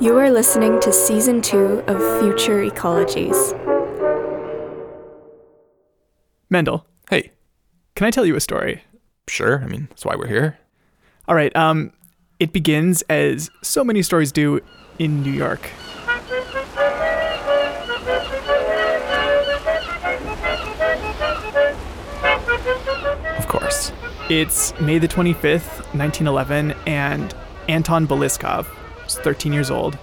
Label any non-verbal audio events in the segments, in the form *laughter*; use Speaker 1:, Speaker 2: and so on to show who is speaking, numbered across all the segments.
Speaker 1: You are listening to Season 2 of Future Ecologies.
Speaker 2: Mendel,
Speaker 3: Hey,
Speaker 2: can I tell you a story?
Speaker 3: sure. I mean, that's why we're here.
Speaker 2: All right, um, it begins as so many stories do in New York.
Speaker 3: Of course.
Speaker 2: It's May the 25th, 1911, and Anton Beliskov, who's 13 years old,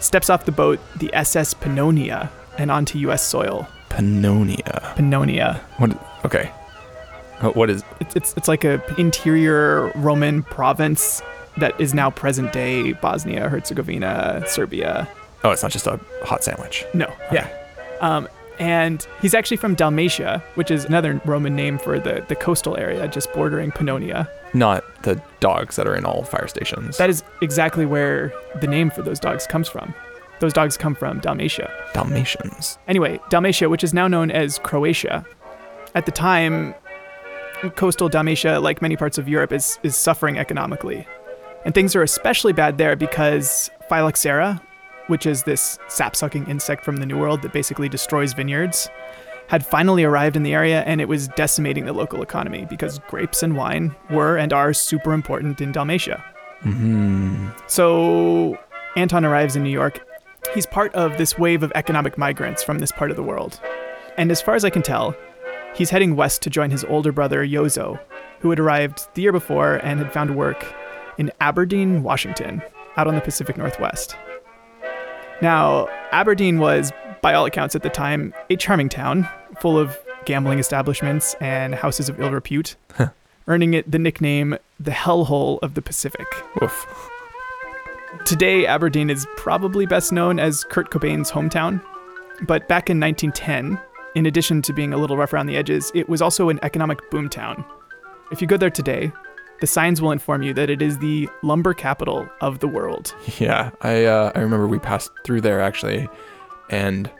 Speaker 2: steps off the boat, the SS Pannonia, and onto U.S. soil.
Speaker 3: Pannonia.
Speaker 2: Pannonia.
Speaker 3: What? Okay. What is?
Speaker 2: It's, it's, it's like a interior Roman province that is now present day Bosnia, Herzegovina, Serbia.
Speaker 3: Oh, it's not just a hot sandwich.
Speaker 2: No, yeah. Um, and he's actually from Dalmatia, which is another Roman name for the, the coastal area just bordering Pannonia.
Speaker 3: Not the dogs that are in all fire stations.
Speaker 2: That is exactly where the name for those dogs comes from. Those dogs come from Dalmatia.
Speaker 3: Dalmatians.
Speaker 2: Anyway, Dalmatia, which is now known as Croatia, at the time, coastal Dalmatia, like many parts of Europe, is, is suffering economically. And things are especially bad there because Phylloxera, which is this sap sucking insect from the New World that basically destroys vineyards, had finally arrived in the area and it was decimating the local economy because grapes and wine were and are super important in Dalmatia.
Speaker 3: Hmm.
Speaker 2: So Anton arrives in New York. He's part of this wave of economic migrants from this part of the world. And as far as I can tell, he's heading west to join his older brother, Yozo, who had arrived the year before and had found work in Aberdeen, Washington, out on the Pacific Northwest. Now, Aberdeen was, by all accounts at the time, a charming town full of gambling establishments and houses of ill repute, earning it the nickname the Hellhole of the Pacific.
Speaker 3: Woof.
Speaker 2: Today, Aberdeen is probably best known as Kurt Cobain's hometown. But back in 1910, in addition to being a little rough around the edges, it was also an economic boomtown. If you go there today, the signs will inform you that it is the lumber capital of the world. *laughs*
Speaker 3: Yeah, I uh, I remember we passed through there actually, and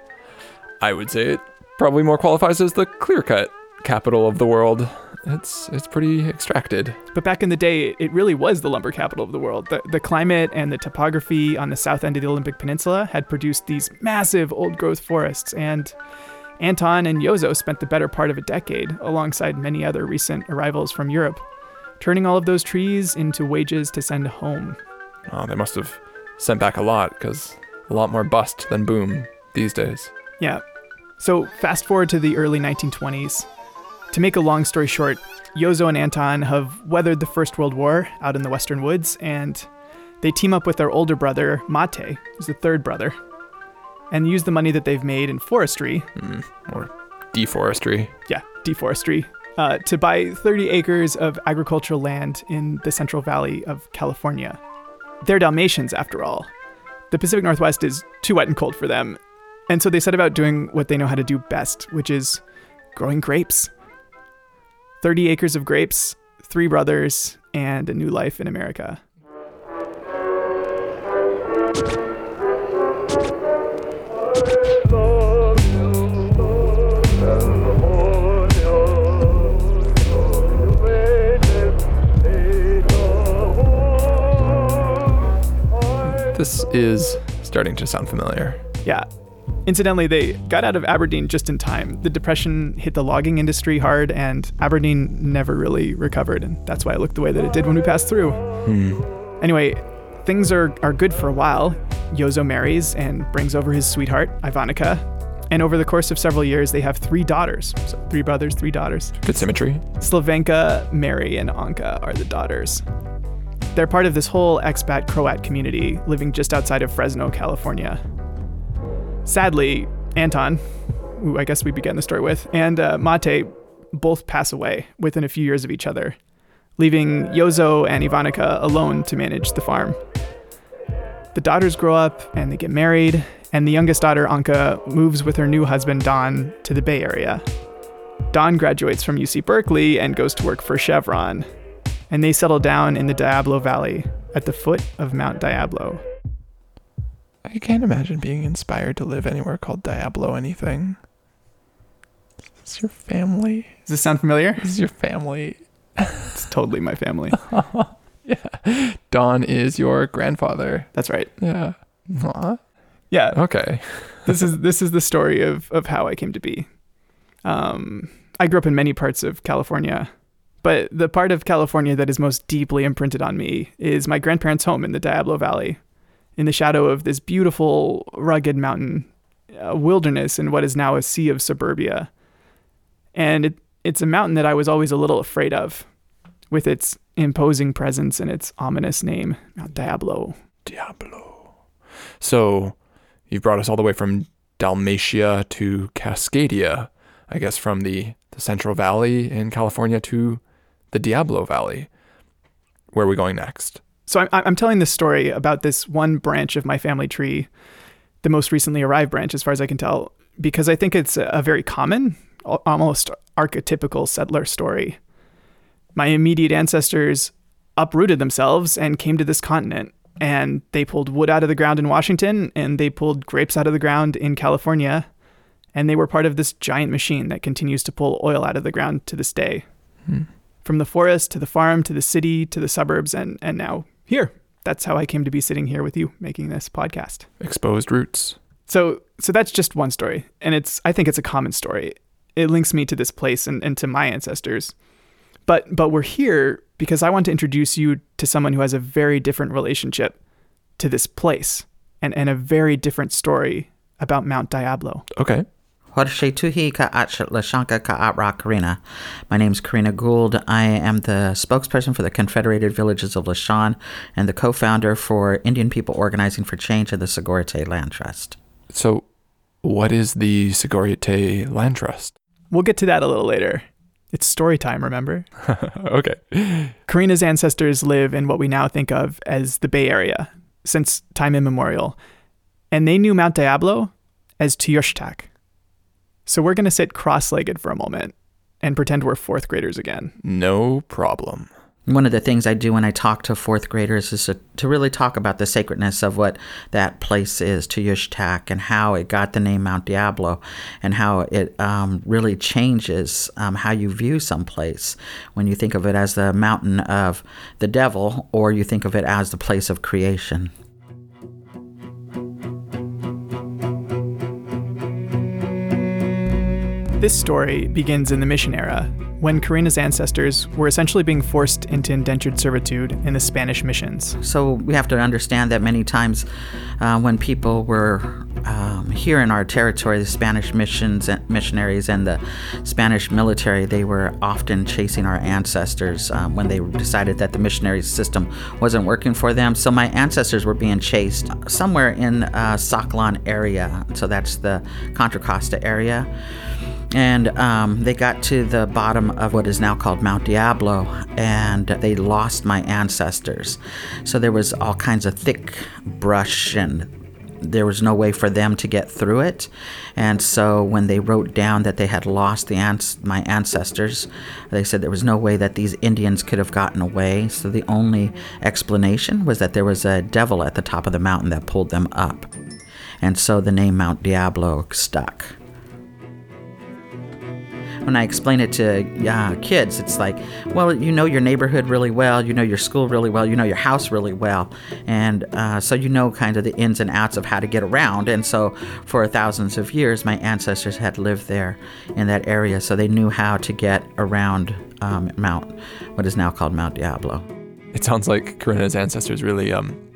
Speaker 3: I would say it probably more qualifies as the clear cut capital of the world. It's it's pretty extracted.
Speaker 2: But back in the day, it really was the lumber capital of the world. The, the climate and the topography on the south end of the Olympic Peninsula had produced these massive old growth forests, and Anton and Yozo spent the better part of a decade alongside many other recent arrivals from Europe, turning all of those trees into wages to send home.
Speaker 3: Oh, they must have sent back a lot because a lot more bust than boom these days.
Speaker 2: Yeah. So fast forward to the early 1920s. To make a long story short, Yozo and Anton have weathered the First World War out in the western woods, and they team up with their older brother, Mate, who's the third brother, and use the money that they've made in forestry,
Speaker 3: Mm, or deforestry.
Speaker 2: yeah, deforestry, uh, to buy 30 acres of agricultural land in the Central Valley of California. They're Dalmatians, after all. The Pacific Northwest is too wet and cold for them, and so they set about doing what they know how to do best, which is growing grapes. 30 acres of grapes, three brothers, and a new life in America.
Speaker 3: This is starting to sound familiar.
Speaker 2: Yeah. Incidentally, they got out of Aberdeen just in time. The Depression hit the logging industry hard, and Aberdeen never really recovered, and that's why it looked the way that it did when we passed through. Hmm. Anyway, things are, are good for a while. Yozo marries and brings over his sweetheart, Ivanica. And over the course of several years, they have three daughters. So, three brothers, three daughters.
Speaker 3: Good symmetry.
Speaker 2: Slavenka, Mary, and Anka are the daughters. They're part of this whole expat Croat community living just outside of Fresno, California. Sadly, Anton, who I guess we began the story with, and uh, Mate both pass away within a few years of each other, leaving Yozo and Ivanica alone to manage the farm. The daughters grow up and they get married, and the youngest daughter, Anka, moves with her new husband, Don, to the Bay Area. Don graduates from UC Berkeley and goes to work for Chevron, and they settle down in the Diablo Valley at the foot of Mount Diablo.
Speaker 3: I can't imagine being inspired to live anywhere called Diablo anything. This is your family.
Speaker 2: Does this sound familiar?
Speaker 3: This is your family.
Speaker 2: It's totally my family. *laughs* Yeah.
Speaker 3: Don is your grandfather.
Speaker 2: That's right.
Speaker 3: Yeah. Aw,
Speaker 2: Yeah,
Speaker 3: okay.
Speaker 2: this is this is the story of of how I came to be. Um, I grew up in many parts of California, but the part of California that is most deeply imprinted on me is my grandparents' home in the Diablo Valley, in the shadow of this beautiful, rugged mountain wilderness in what is now a sea of suburbia. And it, it's a mountain that I was always a little afraid of, with its imposing presence and its ominous name, Mount Diablo.
Speaker 3: Diablo. So you've brought us all the way from Dalmatia to Cascadia, I guess from the, the Central Valley in California to the Diablo Valley. Where are we going next?
Speaker 2: So I'm, I'm telling this story about this one branch of my family tree, the most recently arrived branch, as far as I can tell, because I think it's a, very common, almost archetypical settler story. My immediate ancestors uprooted themselves and came to this continent, and they pulled wood out of the ground in Washington, and they pulled grapes out of the ground in California, and they were part of this giant machine that continues to pull oil out of the ground to this day.
Speaker 3: Hmm.
Speaker 2: From the forest to the farm to the city to the suburbs, and, and now here. That's how I came to be sitting here with you making this podcast.
Speaker 3: Exposed roots.
Speaker 2: So so that's just one story. And it's I think it's a common story. It links me to this place and, and to my ancestors. But but we're here because I want to introduce you to someone who has a very different relationship to this place and, and a very different story about Mount Diablo.
Speaker 3: Okay.
Speaker 4: Horshe Tuhi Ka'at Lashanka Ka'at Corrina. My name's Corrina Gould. I am the spokesperson for the Confederated Villages of Lisjan and the co founder for Indian People Organizing for Change and the Sogorea Te' Land Trust.
Speaker 3: So what is the Sogorea Te' Land Trust?
Speaker 2: We'll get to that a little later. It's story time, remember? *laughs*
Speaker 3: okay.
Speaker 2: Corrina's ancestors live in what we now think of as the Bay Area since time immemorial, and they knew Mount Diablo as Tuyshtak. So we're going to sit cross legged for a moment and pretend we're fourth graders again.
Speaker 3: No problem.
Speaker 4: One of the things I do when I talk to fourth graders is to, to really talk about the sacredness of what that place is, to Tuyshtak, and how it got the name Mount Diablo, and how it um, really changes um, how you view some place when you think of it as the mountain of the devil, or you think of it as the place of creation.
Speaker 2: This story begins in the Mission era, when Corrina's ancestors were essentially being forced into indentured servitude in the Spanish missions.
Speaker 4: So we have to understand that many times uh, when people were um, here in our territory, the Spanish missions, missionaries, and the Spanish military, they were often chasing our ancestors um, when they decided that the missionary system wasn't working for them. So my ancestors were being chased somewhere in uh, Saklan area. So that's the Contra Costa area and um, they got to the bottom of what is now called Mount Diablo, and they lost my ancestors. So there was all kinds of thick brush, and there was no way for them to get through it. And so when they wrote down that they had lost the ans- my ancestors, they said there was no way that these Indians could have gotten away. So the only explanation was that there was a devil at the top of the mountain that pulled them up. And so the name Mount Diablo stuck when I explain it to uh, kids, it's like, well, you know your neighborhood really well, you know your school really well, you know your house really well, and uh, so you know kind of the ins and outs of how to get around. And so for thousands of years, my ancestors had lived there in that area, so they knew how to get around um, Mount, what is now called Mount Diablo.
Speaker 3: It sounds like Corrina's ancestors really um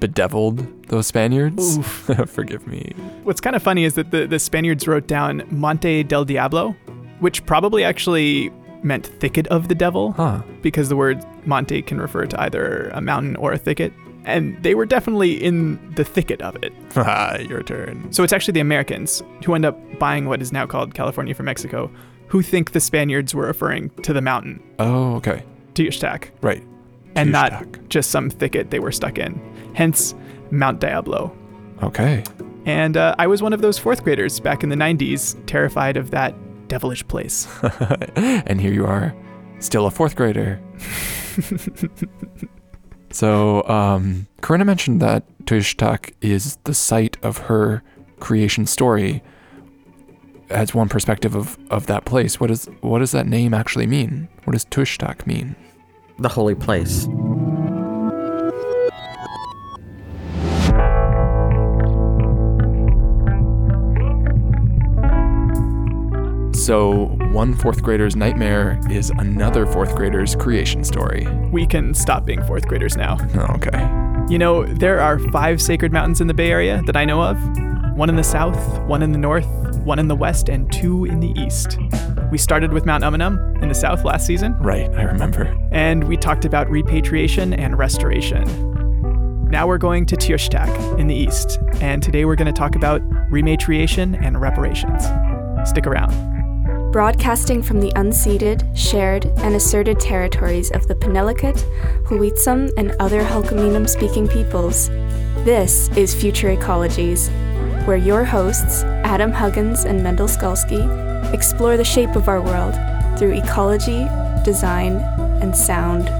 Speaker 3: bedeviled those Spaniards. *laughs* Forgive me.
Speaker 2: What's kind of funny is that the, the Spaniards wrote down Monte del Diablo, which probably actually meant thicket of the devil,
Speaker 3: Huh.
Speaker 2: because the word monte can refer to either a mountain or a thicket. And they were definitely in the thicket of it. *laughs*
Speaker 3: Ah, your turn.
Speaker 2: So it's actually the Americans who end up buying what is now called California from Mexico, who think the Spaniards were referring to the mountain,
Speaker 3: Oh, okay.
Speaker 2: Tuyshtak,
Speaker 3: Right.
Speaker 2: And not
Speaker 3: Tuyshtak.
Speaker 2: just some thicket they were stuck in. Hence, Mount Diablo.
Speaker 3: Okay.
Speaker 2: And uh, I was one of those fourth graders back in the 90s, terrified of that devilish place. *laughs*
Speaker 3: and here you are, still a fourth grader. *laughs* so, um, Corrina mentioned that Tuyshtak is the site of her creation story. As one perspective of, of that place, what does what does that name actually mean? What does Tuyshtak mean?
Speaker 4: the holy place.
Speaker 3: So, one fourth grader's nightmare is another fourth grader's creation story.
Speaker 2: We can stop being fourth graders now. *laughs*
Speaker 3: Okay.
Speaker 2: You know, there are five sacred mountains in the Bay Area that I know of one in the south, one in the north, one in the west, and two in the east. We started with Mount Umunhum in the south last season,
Speaker 3: Right, I remember.
Speaker 2: and we talked about repatriation and restoration. Now we're going to Tuyshtak in the east, and today we're going to talk about rematriation and reparations. Stick around.
Speaker 1: Broadcasting from the unceded, shared, and asserted territories of the Penelakut, Hwlitsum, and other Hul'q'umi'num' speaking peoples, this is Future Ecologies, where your hosts, Adam Huggins and Mendel Skulski, explore the shape of our world through ecology, design, and sound.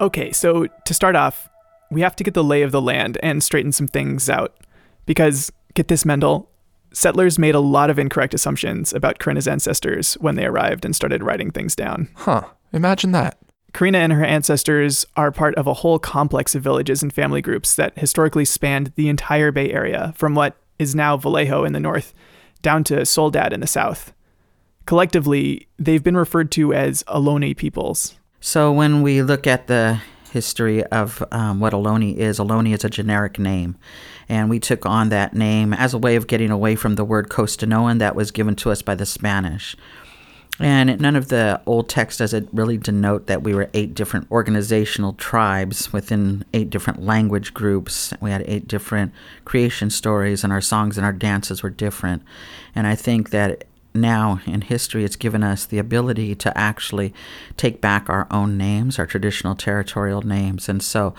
Speaker 2: Okay, so to start off, we have to get the lay of the land and straighten some things out. Because, get this, Mendel, settlers made a lot of incorrect assumptions about Corrina's ancestors when they arrived and started writing things down.
Speaker 3: Huh, imagine that.
Speaker 2: Corrina and her ancestors are part of a whole complex of villages and family groups that historically spanned the entire Bay Area, from what is now Vallejo in the north down to Soledad in the south. Collectively, they've been referred to as Ohlone peoples.
Speaker 4: So when we look at the history of um, what Ohlone is, Ohlone is a generic name. And we took on that name as a way of getting away from the word Costanoan that was given to us by the Spanish. And none of the old text does it really denote that we were eight different organizational tribes within eight different language groups. We had eight different creation stories, and our songs and our dances were different. And I think that now in history, it's given us the ability to actually take back our own names, our traditional territorial names. And so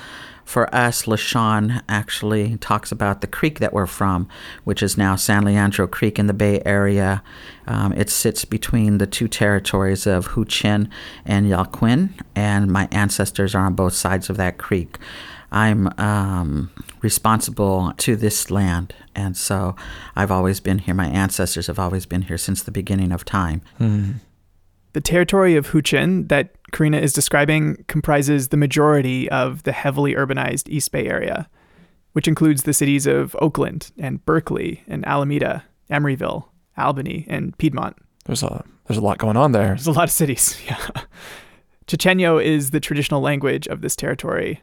Speaker 4: for us, Lisjan actually talks about the creek that we're from, which is now San Leandro Creek in the Bay Area. Um, it sits between the two territories of Huichin and Yalquin, and my ancestors are on both sides of that creek. I'm um, responsible to this land, and so I've always been here. My ancestors have always been here since the beginning of time.
Speaker 2: The territory of Huichin that Corrina is describing comprises the majority of the heavily urbanized East Bay area, which includes the cities of Oakland and Berkeley and Alameda, Emeryville, Albany, and Piedmont.
Speaker 3: There's a there's a lot going on there.
Speaker 2: There's a lot of cities, *laughs* yeah. Chochenyo is the traditional language of this territory,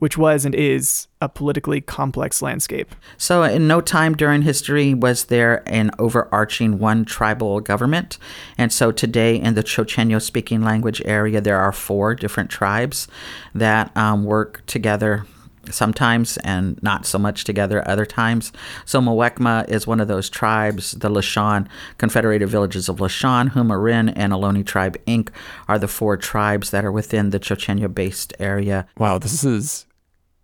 Speaker 2: which was and is a politically complex landscape.
Speaker 4: So, in no time during history was there an overarching one tribal government. And so, today in the Chochenyo speaking language area, there are four different tribes that um, work together sometimes and not so much together other times. So Muwekma is one of those tribes. The Lisjan, Confederated Villages of Lisjan, Humarin, and Ohlone Tribe Inc. are the four tribes that are within the Chochenyo-based area.
Speaker 3: Wow, this is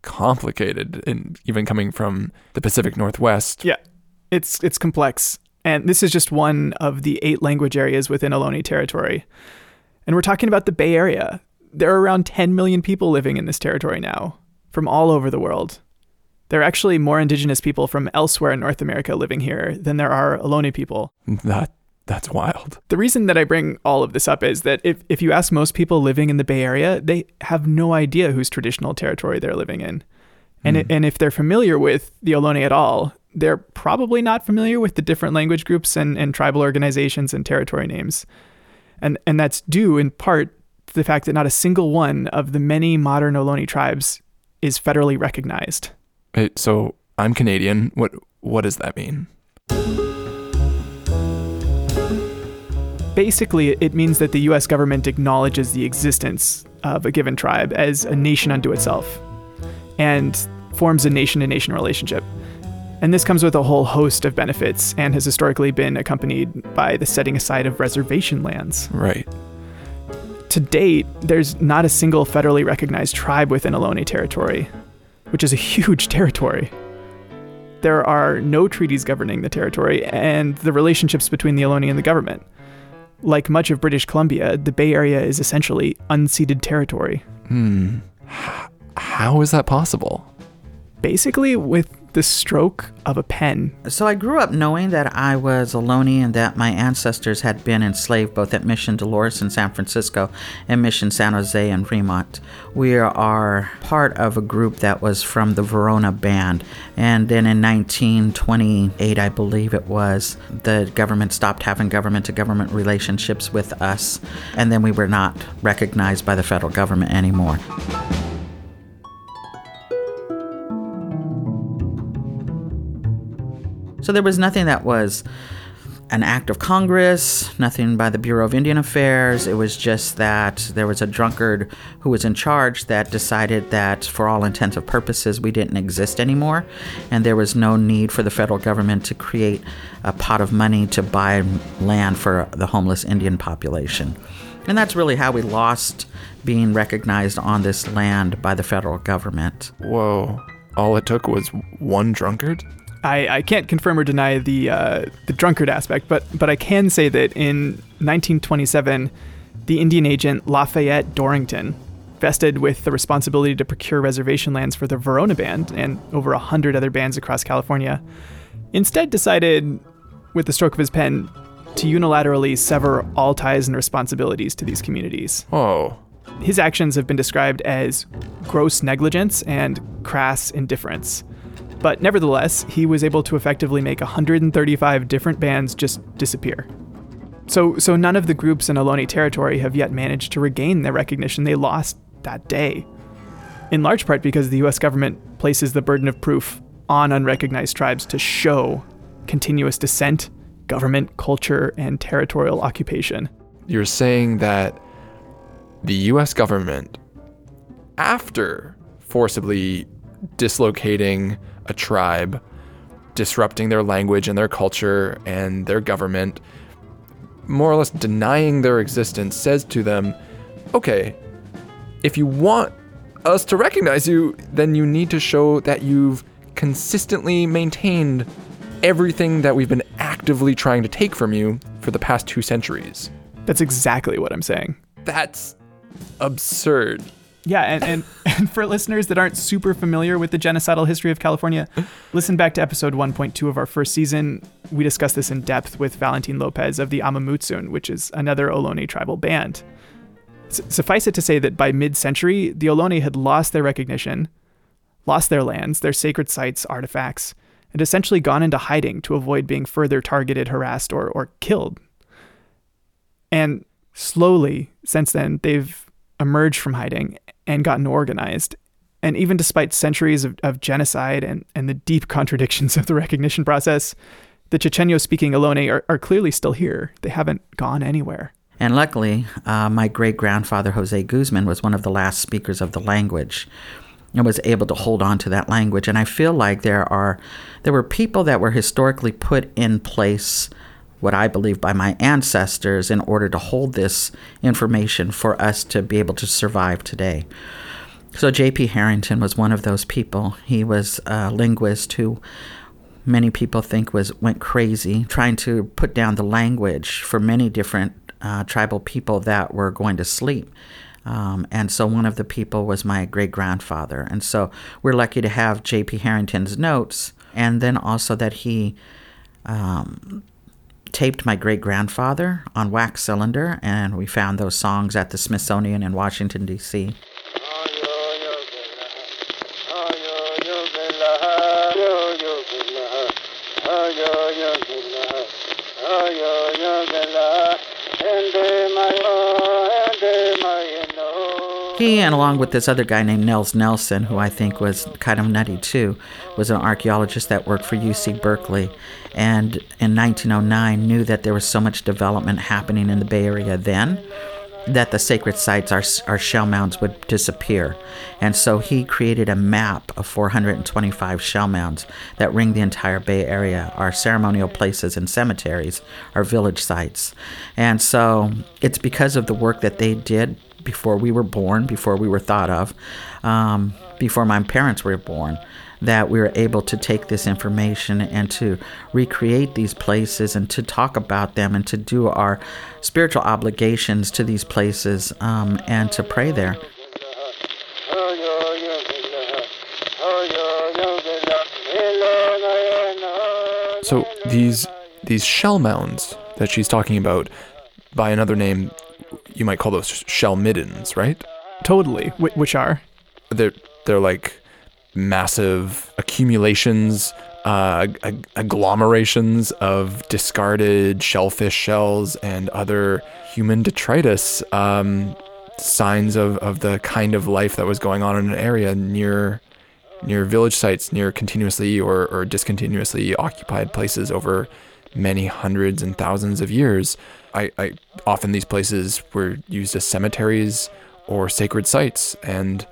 Speaker 3: complicated and even coming from the Pacific Northwest.
Speaker 2: Yeah, it's it's complex, and this is just one of the eight language areas within Ohlone territory. And we're talking about the Bay Area. There are around 10 million people living in this territory now, from all over the world. There are actually more indigenous people from elsewhere in North America living here than there are Ohlone people.
Speaker 3: That that's wild.
Speaker 2: The reason that I bring all of this up is that if, if you ask most people living in the Bay Area, they have no idea whose traditional territory they're living in. And, hmm. it, and if they're familiar with the Ohlone at all, they're probably not familiar with the different language groups and, and tribal organizations and territory names. And, and that's due in part to the fact that not a single one of the many modern Ohlone tribes is federally recognized.
Speaker 3: Wait, so I'm Canadian. What what does that mean?
Speaker 2: Basically, it means that the US government acknowledges the existence of a given tribe as a nation unto itself and forms a nation to nation relationship. And this comes with a whole host of benefits and has historically been accompanied by the setting aside of reservation lands.
Speaker 3: Right.
Speaker 2: To date, there's not a single federally recognized tribe within Ohlone territory, which is a *laughs* huge territory. There are no treaties governing the territory and the relationships between the Ohlone and the government. Like much of British Columbia, the Bay Area is essentially unceded territory.
Speaker 3: Hmm. How is that possible?
Speaker 2: Basically, with the stroke of a pen.
Speaker 4: So I grew up knowing that I was a Ohlone and that my ancestors had been enslaved both at Mission Dolores in San Francisco and Mission San Jose in Fremont. We are part of a group that was from the Verona Band. And then in 1928, I believe it was, the government stopped having government to government relationships with us. And then we were not recognized by the federal government anymore. So there was nothing that was an act of Congress, nothing by the Bureau of Indian Affairs. It was just that there was a drunkard who was in charge that decided that, for all intents and purposes, we didn't exist anymore. And there was no need for the federal government to create a pot of money to buy land for the homeless Indian population. And that's really how we lost being recognized on this land by the federal government.
Speaker 3: Whoa. All it took was one drunkard?
Speaker 2: I, I can't confirm or deny the uh, the drunkard aspect, but but I can say that in 1927, the Indian agent Lafayette Dorrington, vested with the responsibility to procure reservation lands for the Verona Band and over a hundred other bands across California, instead decided, with the stroke of his pen, to unilaterally sever all ties and responsibilities to these communities.
Speaker 3: Oh.
Speaker 2: His actions have been described as gross negligence and crass indifference. But nevertheless, he was able to effectively make 135 different bands just disappear. So, so none of the groups in Ohlone territory have yet managed to regain the recognition they lost that day. In large part because the US government places the burden of proof on unrecognized tribes to show continuous descent, government, culture, and territorial occupation.
Speaker 3: You're saying that the US government, after forcibly dislocating a tribe, disrupting their language and their culture and their government, more or less denying their existence, says to them, okay, if you want us to recognize you, then you need to show that you've consistently maintained everything that we've been actively trying to take from you for the past two centuries.
Speaker 2: That's exactly what I'm saying.
Speaker 3: That's absurd.
Speaker 2: Yeah, and, and, *laughs* and, for listeners that aren't super familiar with the genocidal history of California, listen back to episode 1.2 of our first season. We discuss this in depth with Valentin Lopez of the Amah Mutsun, which is another Ohlone tribal band. S- suffice it to say that by mid century, the Ohlone had lost their recognition, lost their lands, their sacred sites, artifacts, and essentially gone into hiding to avoid being further targeted, harassed, or, or killed. And slowly, since then, they've emerged from hiding and gotten organized. And even despite centuries of, of genocide and, and the deep *laughs* contradictions of the recognition process, the Chochenyo speaking Ohlone are, are clearly still here. They haven't gone anywhere.
Speaker 4: And luckily, uh, my great grandfather, Jose Guzman, was one of the last speakers of the language and was able to hold on to that language. And I feel like there are there were people that were historically put in place what I believe by my ancestors in order to hold this information for us to be able to survive today. So J.P. Harrington was one of those people. He was a linguist who many people think was went crazy trying to put down the language for many different uh, tribal people that were going to sleep. Um, and so one of the people was my great grandfather. And so we're lucky to have J.P. Harrington's notes, and then also that he um, taped my great grandfather on wax cylinder, and we found those songs at the Smithsonian in Washington, D.C. He, and along with this other guy named Nels Nelson, who I think was kind of nutty too, was an archaeologist that worked for UC Berkeley, and in 1909 knew that there was so much development happening in the Bay Area then that the sacred sites, our, our shell mounds, would disappear. And so he created a map of 425 shell mounds that ring the entire Bay Area, our ceremonial places and cemeteries, our village sites. And so it's because of the work that they did before we were born, before we were thought of, um, before my parents were born, that we were able to take this information and to recreate these places and to talk about them and to do our spiritual obligations to these places um, and to pray there.
Speaker 3: So these these shell mounds that she's talking about, by another name, you might call those shell middens, right?
Speaker 2: Totally. Wh- which are?
Speaker 3: They're they're like massive accumulations, uh, ag- agglomerations of discarded shellfish shells and other human detritus. Um, signs of, of the kind of life that was going on in an area near near village sites, near continuously or, or discontinuously occupied places over many hundreds and thousands of years. I, I often these places were used as cemeteries or sacred sites, and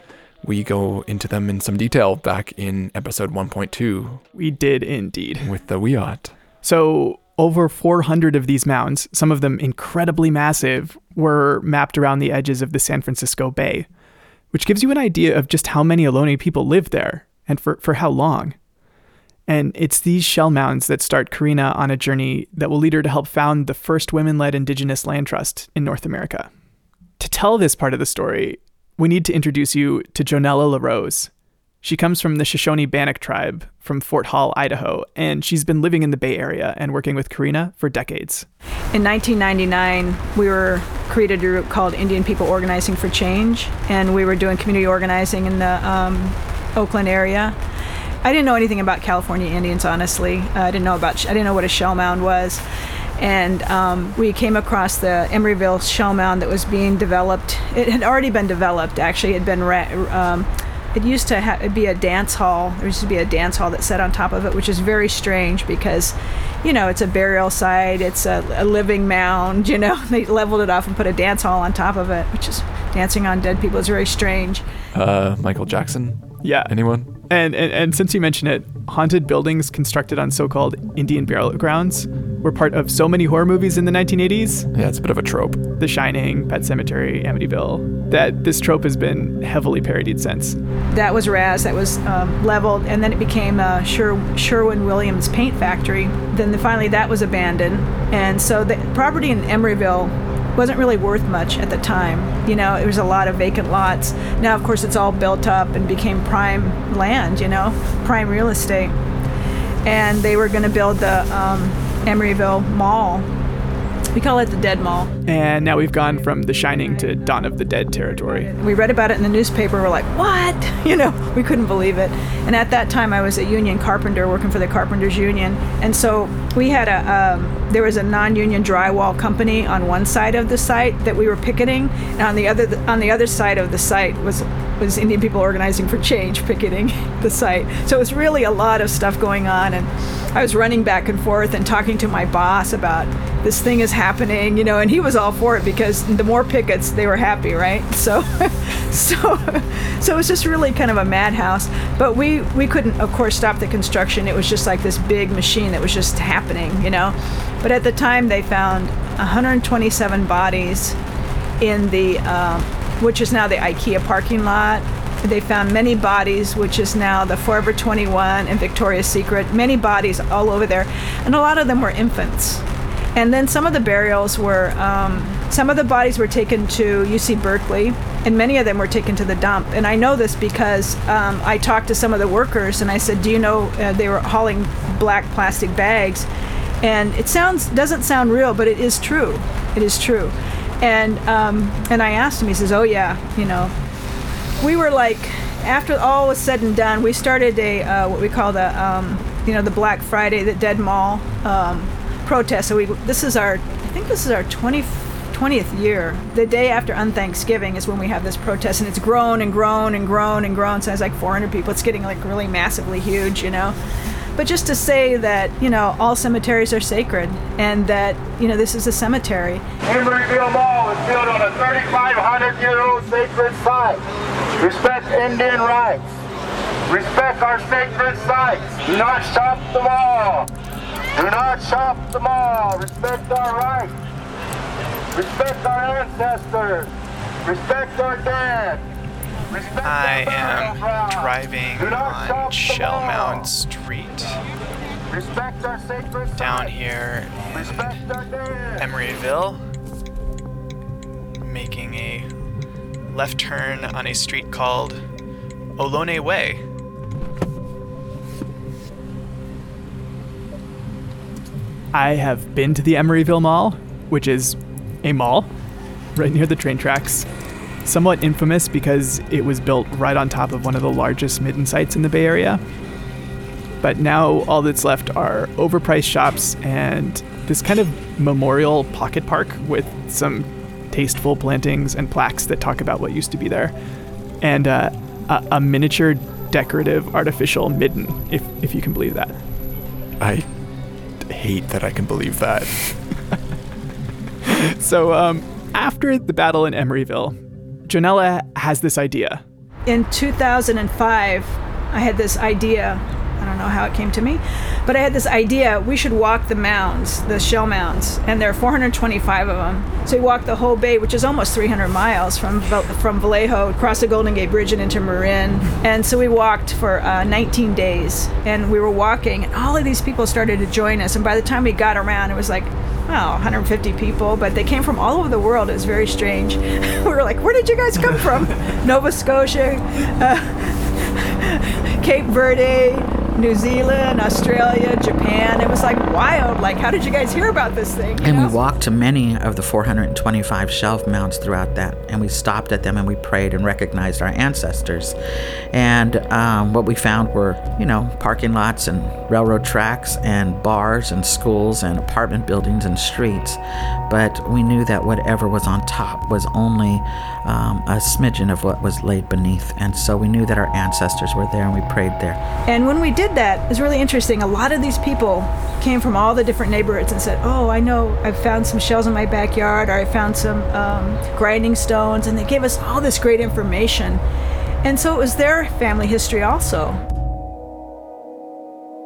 Speaker 3: we go into them in some detail back in episode 1.2
Speaker 2: We did indeed.
Speaker 3: with the Wiat.
Speaker 2: So, over 400 of these mounds, some of them incredibly massive, were mapped around the edges of the San Francisco Bay, which gives you an idea of just how many Ohlone people lived there and for, for how long. And it's these shell mounds that start Corrina on a journey that will lead her to help found the first women led indigenous land trust in North America. To tell this part of the story, we need to introduce you to Johnella LaRose. She comes from the Shoshone Bannock tribe from Fort Hall, Idaho, and she's been living in the Bay Area and working with Corrina for decades.
Speaker 5: In 1999, we were created a group called Indian People Organizing for Change, and we were doing community organizing in the um, Oakland area. I didn't know anything about California Indians, honestly. Uh, I didn't know about. I didn't know what a shell mound was, and um, we came across the Emeryville shell mound that was being developed. It had already been developed. Actually, it had been. Ra- um, it used to ha- be a dance hall. There used to be a dance hall that sat on top of it, which is very strange because, you know, it's a burial site, it's a, a living mound. You know, *laughs* they leveled it off and put a dance hall on top of it, which is dancing on dead people is very strange.
Speaker 3: Uh, Michael Jackson?
Speaker 2: Yeah.
Speaker 3: Anyone?
Speaker 2: And, and, and since you mention it, haunted buildings constructed on so called Indian burial grounds were part of so many horror movies in the 1980s
Speaker 3: Yeah, it's a bit of a trope.
Speaker 2: The Shining, Pet Sematary, Amityville that this trope has been heavily parodied since.
Speaker 5: That was Raz, that was um, leveled, and then it became uh, Sher- Sherwin Williams Paint Factory. Then the, finally that was abandoned, and so the property in Emeryville wasn't really worth much at the time. You know, it was a lot of vacant lots. Now, of course, it's all built up and became prime land, you know, prime real estate. And they were going to build the um, Emeryville Mall. We call it the Dead Mall.
Speaker 2: And now we've gone from The Shining to Dawn of the Dead territory.
Speaker 5: We read about it in the newspaper. We're like, what? *laughs* You know, we couldn't believe it. And at that time, I was a union carpenter working for the Carpenters Union. And so we had a, um, there was a non-union drywall company on one side of the site that we were picketing, and on the other, on the other side of the site was was Indian People Organizing for Change picketing the site. So it was really a lot of stuff going on, and I was running back and forth and talking to my boss about this thing is happening, you know, and he was all for it because the more pickets, they were happy, right? *laughs* So, so, so it was just really kind of a madhouse. But we we couldn't, of course, stop the construction. It was just like this big machine that was just happening, you know. But at the time, they found 127 bodies in the, um, which is now the IKEA parking lot. They found many bodies, which is now the Forever 21 and Victoria's Secret. Many bodies all over there, and a lot of them were infants. And then some of the burials were, um, some of the bodies were taken to UC Berkeley, and many of them were taken to the dump. And I know this because um, I talked to some of the workers, and I said, "Do you know uh, they were hauling black plastic bags?" And it sounds doesn't sound real, but it is true. It is true. And um, and I asked him. He says, "Oh yeah, you know." We were like, after all was said and done, we started a uh, what we call the um, you know the Black Friday, the Dead Mall um, protest. So we this is our I think this is our 20, 20th year. The day after Unthanksgiving is when we have this protest, and it's grown and grown and grown and grown. So it's like 400 people. It's getting like really massively huge, you know. But just to say that you know all cemeteries are sacred, and that you know this is a cemetery.
Speaker 6: Emeryville Mall is built on a 3,500-year-old sacred site. Respect Indian rights. Respect our sacred sites. Do not shop the mall. Do not shop the mall. Respect our rights. Respect our ancestors. Respect our dead. Respect
Speaker 7: I am driving
Speaker 6: Do not shop
Speaker 7: on
Speaker 6: the
Speaker 7: Shell. Mound Street
Speaker 6: Respect our sacred
Speaker 7: down here in
Speaker 6: Respect our dead.
Speaker 7: Emeryville, making a left turn on a street called Ohlone Way.
Speaker 2: I have been to the Emeryville Mall, which is a mall right near the train tracks. Somewhat infamous because it was built right on top of one of the largest midden sites in the Bay Area. But now all that's left are overpriced shops and this kind of memorial pocket park with some tasteful plantings and plaques that talk about what used to be there. And uh, a, a miniature decorative artificial midden, if, if you can believe that.
Speaker 3: I hate that I can believe that. *laughs*
Speaker 2: So um, after the battle in Emeryville, Johnella has this idea.
Speaker 5: in 2005, I had this idea. I don't know how it came to me, but I had this idea. We should walk the mounds, the shell mounds, and there are 425 of them. So we walked the whole bay, which is almost 300 miles from from Vallejo across the Golden Gate Bridge and into Marin. And so we walked for uh, 19 days, and we were walking, and all of these people started to join us. And by the time we got around, it was like well, 150 people, but they came from all over the world. It was very strange. *laughs* we were like, where did you guys come from? *laughs* Nova Scotia, uh, *laughs* Cape Verde, New Zealand, Australia, Japan. It was like wild. Like, how did you guys hear about this thing? you
Speaker 4: And we walked to many of the 425 shell mounds throughout that, and we stopped at them and we prayed and recognized our ancestors. And um, what we found were, you know, parking lots and railroad tracks and bars and schools and apartment buildings and streets. But we knew that whatever was on top was only um, a smidgen of what was laid beneath. And so we knew that our ancestors were there and we prayed there.
Speaker 5: And when we did that, it was really interesting. A lot of these people came from all the different neighborhoods and said, "Oh, I know. I found some shells in my backyard, or I found some um, grinding stones," and they gave us all this great information. And so it was their family history also.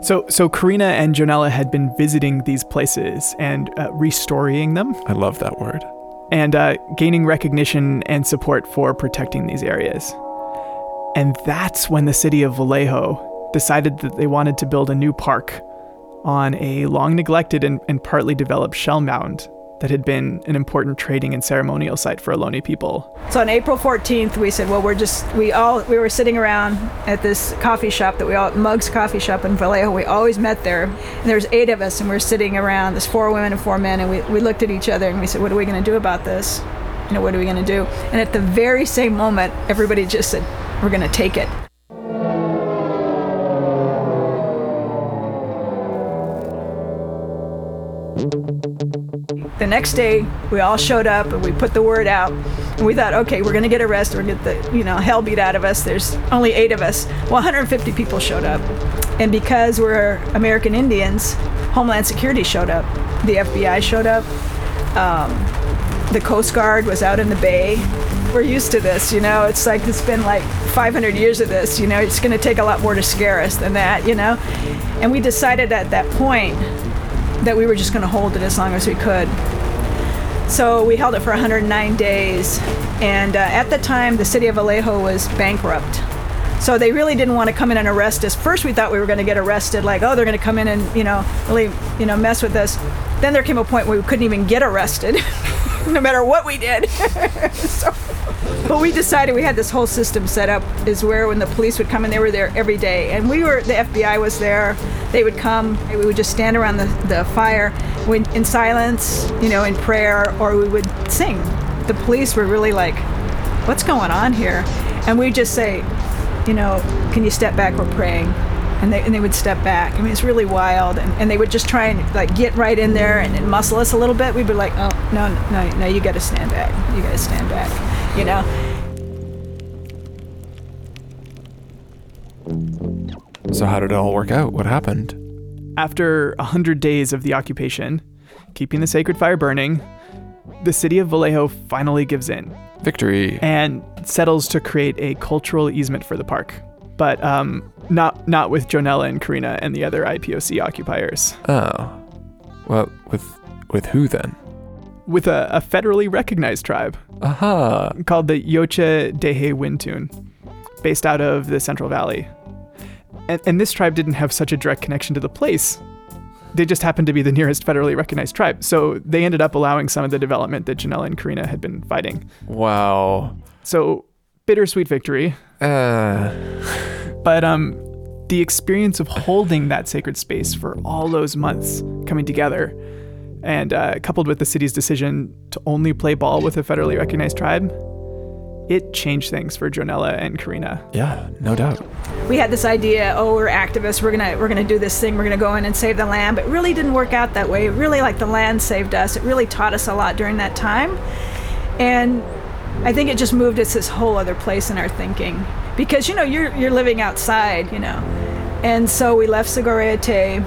Speaker 2: So, so Corrina and Johnella had been visiting these places and uh, restoring them
Speaker 3: I love that word.
Speaker 2: And uh, gaining recognition and support for protecting these areas. And that's when the city of Vallejo decided that they wanted to build a new park on a long neglected and, and partly developed shell mound that had been an important trading and ceremonial site for Ohlone people.
Speaker 5: So on April 14th, we said, well, we're just, we all, we were sitting around at this coffee shop that we all, Mugs Coffee Shop in Vallejo. We always met there. And there was eight of us, and we are sitting around, there's four women and four men, and we, we looked at each other and we said, what are we going to do about this? You know, what are we going to do? And at the very same moment, everybody just said, we're going to take it. The next day, we all showed up and we put the word out. And we thought, okay, we're going to get arrested. We're going to get the, you know, hell beat out of us. There's only eight of us. Well, 150 people showed up. And because we're American Indians, Homeland Security showed up. The FBI showed up. Um, the Coast Guard was out in the bay. We're used to this, you know. It's like it's been like 500 years of this, you know. It's going to take a lot more to scare us than that, you know. And we decided at that point that we were just going to hold it as long as we could. So we held it for 109 days, and uh, at the time, the city of Vallejo was bankrupt. So they really didn't want to come in and arrest us. First, we thought we were going to get arrested, like, oh, they're going to come in and you know really you know mess with us. Then there came a point where we couldn't even get arrested, *laughs* no matter what we did. *laughs* so, but we decided we had this whole system set up is where when the police would come in, they were there every day, and we were the FBI was there. They would come. We would just stand around the, the fire, we, in silence, you know, in prayer, or we would sing. The police were really like, "What's going on here?" And we'd just say, you know, can you step back? We're praying. And they, and they would step back. I mean, it's really wild. And, and they would just try and like get right in there and, and muscle us a little bit. We'd be like, oh, no, no, no, you got to stand back. You got to stand back, you know?
Speaker 3: So how did it all work out? What happened?
Speaker 2: After a hundred days of the occupation, keeping the sacred fire burning, the city of Vallejo finally gives in
Speaker 3: Victory.
Speaker 2: and settles to create a cultural easement for the park, but um, not not with Johnella and Corrina and the other IPOC occupiers,
Speaker 3: Oh. Well, with with who then?
Speaker 2: with a, a federally recognized tribe
Speaker 3: Aha.
Speaker 2: called the Yocha Dehe Wintun, based out of the Central Valley. And, and this tribe didn't have such a direct connection to the place. They just happened to be the nearest federally recognized tribe. So they ended up allowing some of the development that Johnella and Corrina had been fighting.
Speaker 3: Wow.
Speaker 2: So bittersweet victory.
Speaker 3: Uh.
Speaker 2: But um, the experience of holding that sacred space for all those months coming together, and uh, coupled with the city's decision to only play ball with a federally recognized tribe, it changed things for Johnella and Corrina.
Speaker 3: Yeah, no doubt.
Speaker 5: we had this idea oh we're activists we're gonna we're gonna do this thing we're gonna go in and save the land but it really didn't work out that way. It really like the land saved us. It really taught us a lot during that time. And i think it just moved us this whole other place in our thinking. Because you know you're you're living outside you know. And so we left Sogorea Te'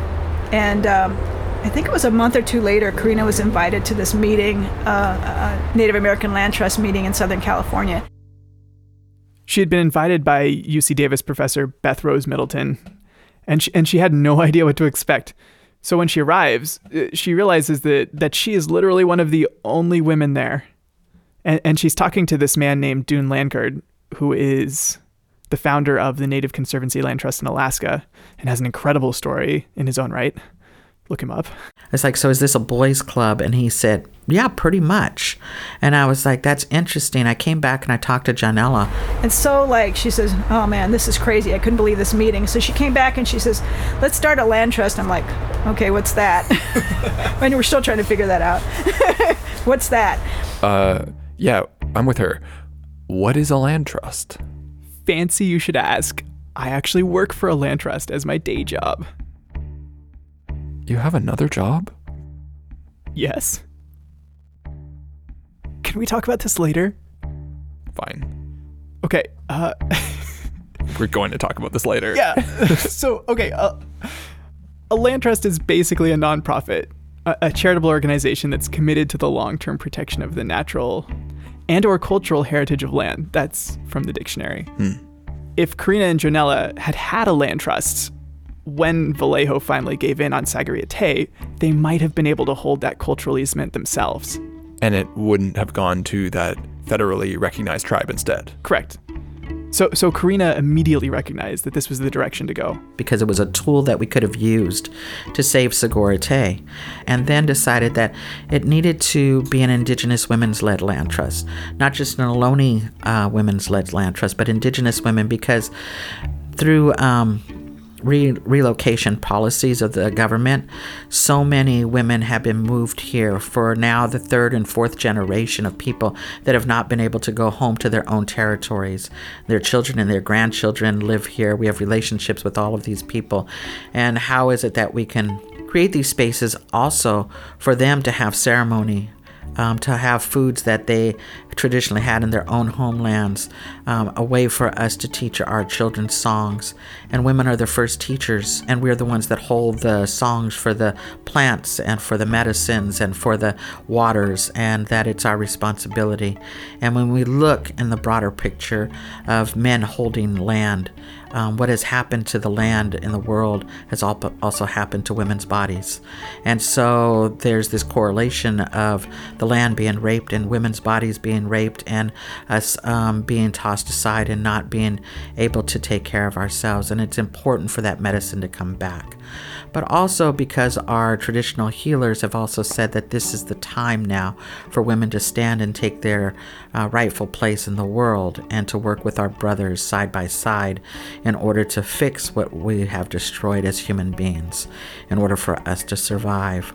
Speaker 5: and um, I think it was a month or two later, Corrina was invited to this meeting, uh, a Native American Land Trust meeting in Southern California.
Speaker 2: She had been invited by UC Davis professor Beth Rose Middleton, and she, and she had no *laughs* idea what to expect. So when she arrives, uh, she realizes that, that she is literally one of the only women there. And, and she's talking to this man named Dune Lankard, who is the founder of the Native Conservancy Land Trust in Alaska and has an incredible story in his own right. Look him up.
Speaker 4: It's like, so is this a boys' club? And he said, yeah, pretty much. And I was like, that's interesting. I came back and I talked to Johnella.
Speaker 5: And so, like, she says, Oh man, this is crazy. I couldn't believe this meeting. So she came back and she says, Let's start a land trust. I'm like, Okay, what's that? *laughs* and we're still trying to figure that out. *laughs* what's that?
Speaker 3: Uh, yeah, I'm with her. What is a land trust?
Speaker 2: Fancy you should ask. I actually work for a land trust as my day job.
Speaker 3: You have another job?
Speaker 2: Yes. Can we talk about this later?
Speaker 3: Fine.
Speaker 2: Okay. Uh, *laughs*
Speaker 3: We're going to talk about this later.
Speaker 2: yeah. *laughs* so, okay. Uh, a land trust is basically a nonprofit, a, a charitable organization that's committed to the long-term protection of the natural and or cultural heritage of land. That's from the dictionary. If Corrina and Johnella had had a land trust, when Vallejo finally gave in on Sogorea Te', they might have been able to hold that cultural easement themselves.
Speaker 3: And it wouldn't have gone to that federally recognized tribe instead.
Speaker 2: Correct. So, so Corrina immediately recognized that this was the direction to go.
Speaker 4: because it was a tool that we could have used to save Sogorea Te', and then decided that it needed to be an Indigenous women's led land trust, not just an Ohlone uh, women's led land trust, but Indigenous women, because through um, re- relocation policies of the government, so many women have been moved here for now the third and fourth generation of people that have not been able to go home to their own territories. Their children and their grandchildren live here. We have relationships with all of these people. And how is it that we can create these spaces also for them to have ceremony? Um, to have foods that they traditionally had in their own homelands, um, a way for us to teach our children songs. And women are the first teachers, and we're the ones that hold the songs for the plants and for the medicines and for the waters, and that it's our responsibility. And when we look in the broader picture of men holding land, um, what has happened to the land in the world has also happened to women's bodies. And so there's this correlation of the land being raped and women's bodies being raped and us um, being tossed aside and not being able to take care of ourselves. And it's important for that medicine to come back. But also because our traditional healers have also said that this is the time now for women to stand and take their uh, rightful place in the world and to work with our brothers side by side in order to fix what we have destroyed as human beings, in order for us to survive.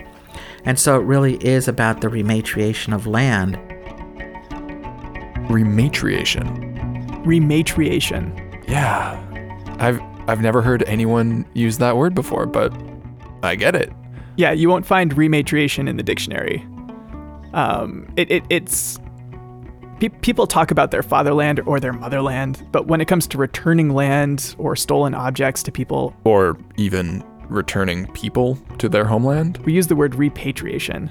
Speaker 4: And so it really is about the rematriation of land.
Speaker 3: Rematriation.
Speaker 2: Rematriation.
Speaker 3: Yeah. I've I've never heard anyone use that word before, but I get it.
Speaker 2: Yeah, you won't find rematriation in the dictionary. Um, it, it it's pe- people talk about their fatherland or their motherland, but when it comes to returning land or stolen objects to people,
Speaker 3: Or even returning people to their homeland.
Speaker 2: we use the word repatriation.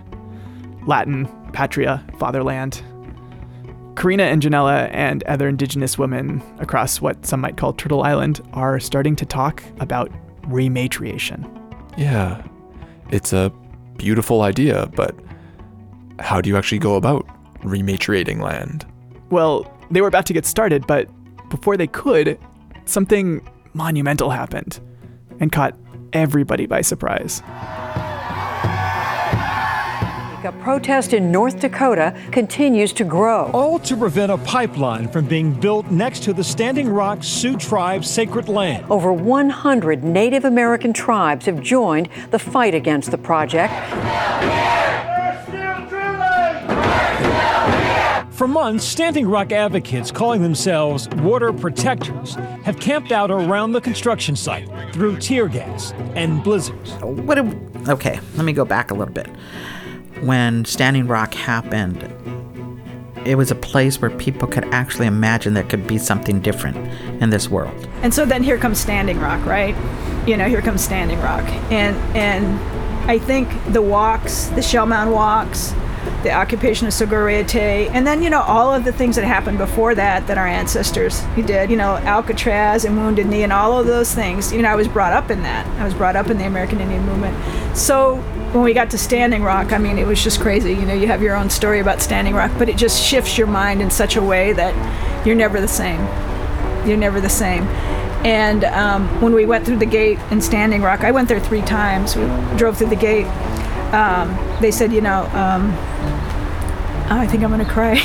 Speaker 2: Latin, patria, fatherland. Corrina and Johnella and other indigenous women across what some might call Turtle Island are starting to talk about rematriation.
Speaker 3: Yeah. It's a beautiful idea, but how do you actually go about rematriating land?
Speaker 2: Well, they were about to get started, but before they could, something monumental happened and caught everybody by surprise.
Speaker 8: A protest in North Dakota continues to grow.
Speaker 9: All to prevent a pipeline from being built next to the Standing Rock Sioux Tribe's sacred land.
Speaker 8: Over 100 Native American tribes have joined the fight against the project.
Speaker 9: For months, Standing Rock advocates calling themselves water protectors have camped out around the construction site through tear gas and blizzards.
Speaker 4: What? A, okay, let me go back a little bit. When Standing Rock happened, it was a place where people could actually imagine there could be something different in this world.
Speaker 5: And so then here comes Standing Rock, right? You know, here comes Standing Rock, and and I think the walks, the Shell Mound walks, the occupation of Sogorea-Te, and then you know all of the things that happened before that that our ancestors did. You know, Alcatraz and Wounded Knee and all of those things. You know, I was brought up in that. I was brought up in the American Indian movement. So when we got to Standing Rock, I mean, it was just crazy. You know, you have your own story about Standing Rock, but it just shifts your mind in such a way that you're never the same. You're never the same. And um, when we went through the gate in Standing Rock, I went there three times. We drove through the gate. Um, they said, you know, um, oh, I think I'm gonna cry.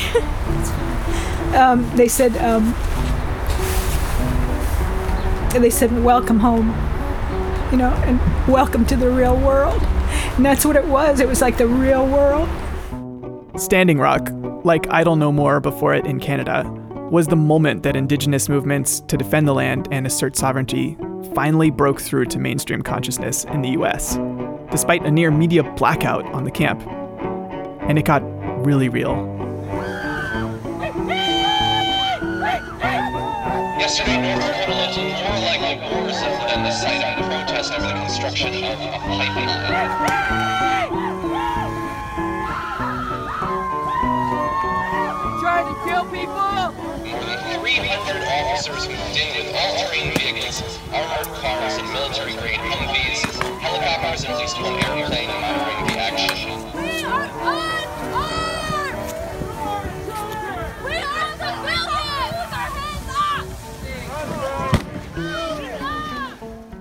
Speaker 5: *laughs* um, they said, um, they said, welcome home, you know, and welcome to the real world. And that's what it was. It was like the real world.
Speaker 2: Standing Rock, like Idle No More before it in Canada, was the moment that indigenous movements to defend the land and assert sovereignty finally broke through to mainstream consciousness in the US, despite a near media blackout on the camp. And it got really real.
Speaker 10: More like a than the site of the protest over the construction of a pipeline.
Speaker 11: Trying to kill people?
Speaker 10: 300 officers moved in with all-terrain vehicles, armored cars, and military-grade Humvees, helicopters, and at least one airplane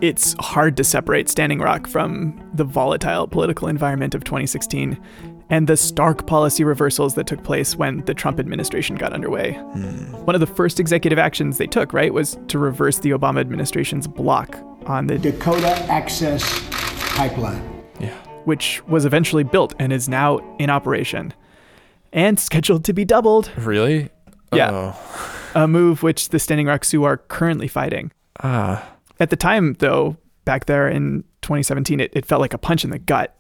Speaker 2: It's hard to separate Standing Rock from the volatile political environment of 2016 and the stark policy reversals that took place when the Trump administration got underway. One of the first executive actions they took, right, was to reverse the Obama administration's block on the
Speaker 12: Dakota Access Pipeline. Yeah.
Speaker 2: which was eventually built and is now in operation and scheduled to be doubled.
Speaker 3: Really?
Speaker 2: Yeah. A move which the Standing Rock Sioux are currently fighting.
Speaker 3: Ah.
Speaker 2: At the time, though, back there in 2017, it, it felt like a punch in the gut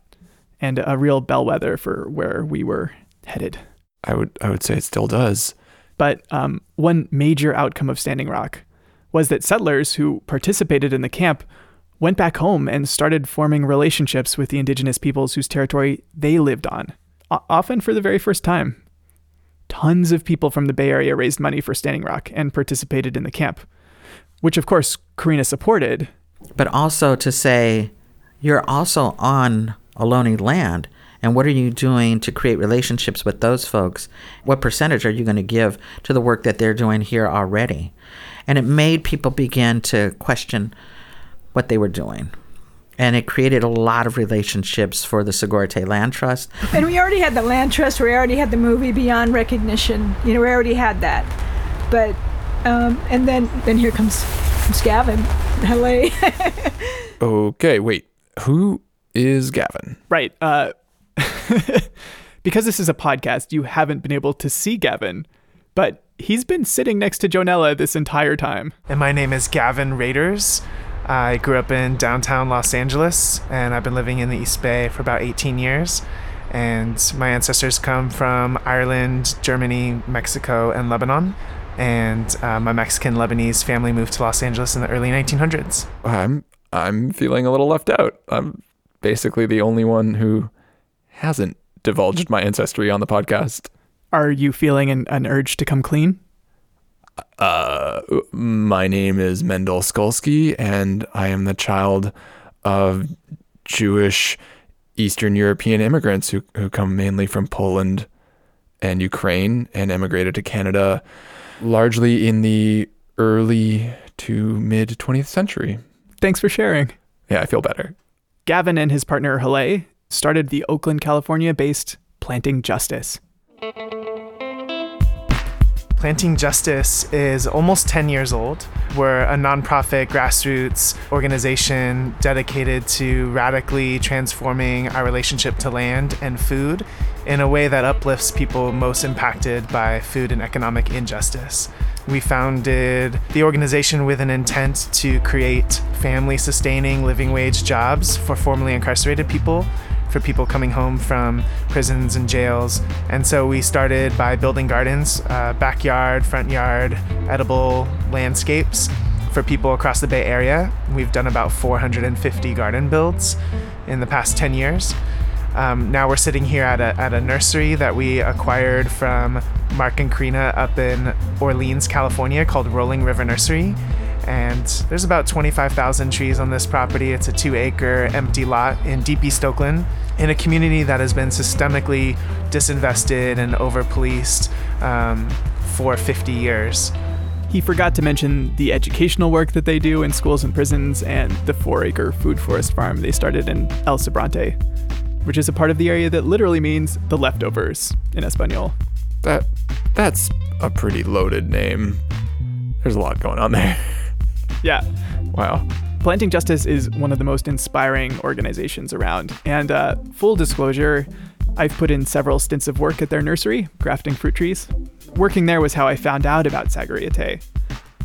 Speaker 2: and a real bellwether for where we were headed.
Speaker 3: I would I would say it still does.
Speaker 2: But um, one major outcome of Standing Rock was that settlers who participated in the camp went back home and started forming relationships with the indigenous peoples whose territory they lived on, o- often for the very first time. Tons of people from the Bay Area raised money for Standing Rock and participated in the camp, which of course Corrina supported.
Speaker 4: But also to say, you're also on Ohlone land. And what are you doing to create relationships with those folks? What percentage are you going to give to the work that they're doing here already? And it made people begin to question what they were doing. And it created a lot of relationships for the Sogorea-Te Land Trust.
Speaker 5: And we already had the land trust. We already had the movie Beyond Recognition. You know, we already had that. But um, and then then here comes, comes Gavin. Hello. *laughs*
Speaker 3: Okay, wait. Who is Gavin?
Speaker 2: Right. Uh, *laughs* because this is a podcast, you haven't been able to see Gavin, but he's been sitting next to Johnella this entire time.
Speaker 7: And my name is Gavin Raders. I grew up in downtown Los Angeles and I've been living in the East Bay for about 18 years. And my ancestors come from Ireland, Germany, Mexico, and Lebanon. And uh, my Mexican Lebanese family moved to Los Angeles in the early 1900s.
Speaker 3: I'm I'm feeling a little left out. I'm basically the only one who hasn't divulged my ancestry on the podcast.
Speaker 2: Are you feeling an, an urge to come clean?
Speaker 3: Uh, my name is Mendel Skulski, and I am the child of Jewish Eastern European immigrants who, who come mainly from Poland and Ukraine and emigrated to Canada largely in the early to mid 20th century.
Speaker 2: Thanks for sharing.
Speaker 3: Yeah, I feel better.
Speaker 2: Gavin and his partner Haleh started the Oakland, California based Planting Justice.
Speaker 7: Planting Justice is almost 10 years old. We're a nonprofit grassroots organization dedicated to radically transforming our relationship to land and food in a way that uplifts people most impacted by food and economic injustice. We founded the organization with an intent to create family sustaining living wage jobs for formerly incarcerated people for people coming home from prisons and jails. And so we started by building gardens, uh, backyard, front yard, edible landscapes for people across the Bay Area. We've done about 450 garden builds in the past 10 years. Um, now we're sitting here at a, at a nursery that we acquired from Mark and Karina up in Orleans, California, called Rolling River Nursery and there's about 25,000 trees on this property. It's a two acre empty lot in deep East Oakland in a community that has been systemically disinvested and over policed um, for 50 years.
Speaker 2: He forgot to mention the educational work that they do in schools and prisons and the four acre food forest farm they started in El Sobrante, which is a part of the area that literally means the leftovers in Espanol.
Speaker 3: That that's a pretty loaded name. There's a lot going on there. *laughs*
Speaker 2: Yeah.
Speaker 3: Wow.
Speaker 2: Planting Justice is one of the most inspiring organizations around. And uh, full disclosure, I've put in several stints of work at their nursery, grafting fruit trees. Working there was how I found out about Sogorea Te'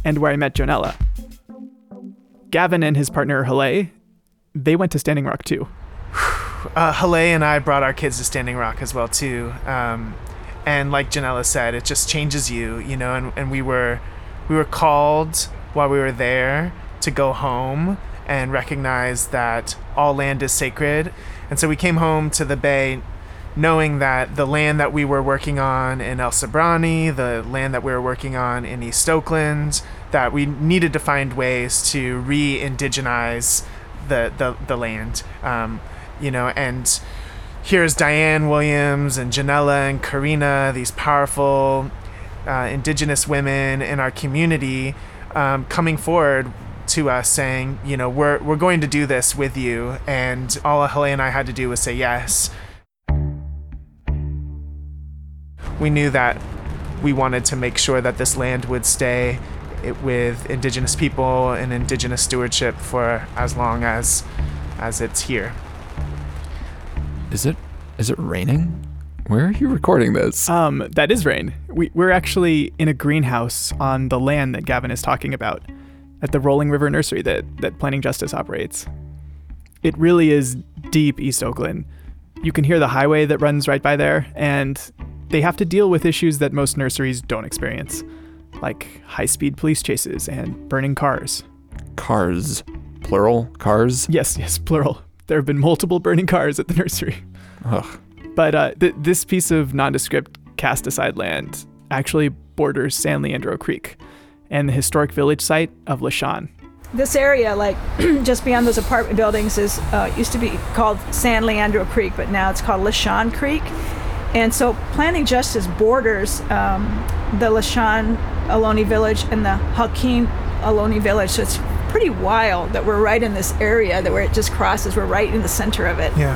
Speaker 2: and where I met Johnella. Gavin and his partner, Haleh, they went to Standing Rock too. *sighs*
Speaker 7: Uh, Haleh and I brought our kids to Standing Rock as well too. Um, and like Johnella said, it just changes you, you know. And, and we were we were called while we were there to go home and recognize that all land is sacred. And so we came home to the bay knowing that the land that we were working on in El Sobrante, the land that we were working on in East Oakland, that we needed to find ways to re-indigenize the, the, the land. Um, you know, and here's Diane Williams and Johnella and Corrina, these powerful uh, indigenous women in our community um, coming forward to us saying, you know, we're we're going to do this with you, and all Haleh and I had to do was say yes. We knew that we wanted to make sure that this land would stay with indigenous people and indigenous stewardship for as long as as it's here.
Speaker 3: Is it is it raining? Where are you recording this?
Speaker 2: Um, that is rain. We, we're actually in a greenhouse on the land that Gavin is talking about at the Rolling River Nursery that, that Planting Justice operates. It really is deep East Oakland. You can hear the highway that runs right by there, and they have to deal with issues that most nurseries don't experience, like high speed police chases and burning cars.
Speaker 3: Cars. Plural? Cars?
Speaker 2: Yes, yes, plural. There have been multiple burning cars at the nursery.
Speaker 3: Ugh.
Speaker 2: But uh, th- this piece of nondescript cast aside land actually borders San Leandro Creek and the historic village site of Lisjan.
Speaker 5: This area, like *clears throat* just beyond those apartment buildings, is uh, used to be called San Leandro Creek, but now it's called Lisjan Creek. And so planning Justice borders um, the Lisjan Ohlone Village and the Joaquin Ohlone Village. So it's pretty wild that we're right in this area that where it just crosses. We're right in the center of it.
Speaker 7: Yeah.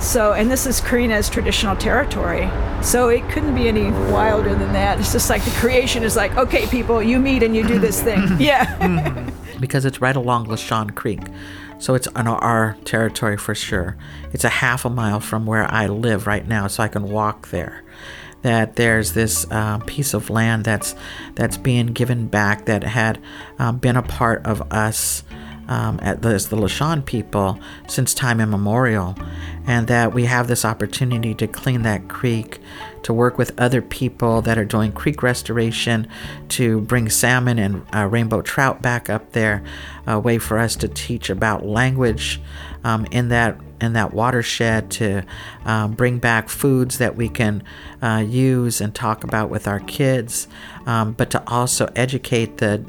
Speaker 5: So, and this is Corrina's traditional territory. So it couldn't be any wilder than that. It's just like the creation is like, okay, people, you meet and you do this thing. *laughs* yeah. *laughs*
Speaker 4: because it's right along Lisjan Creek. So it's on our territory for sure. It's a half a mile from where I live right now, so I can walk there. That there's this uh, piece of land that's that's being given back that had um, been a part of us um, at the, the Lisjan people since time immemorial, and that we have this opportunity to clean that creek, to work with other people that are doing creek restoration, to bring salmon and uh, rainbow trout back up there, a way for us to teach about language um, in that in that watershed, to um, bring back foods that we can uh, use and talk about with our kids, um, but to also educate the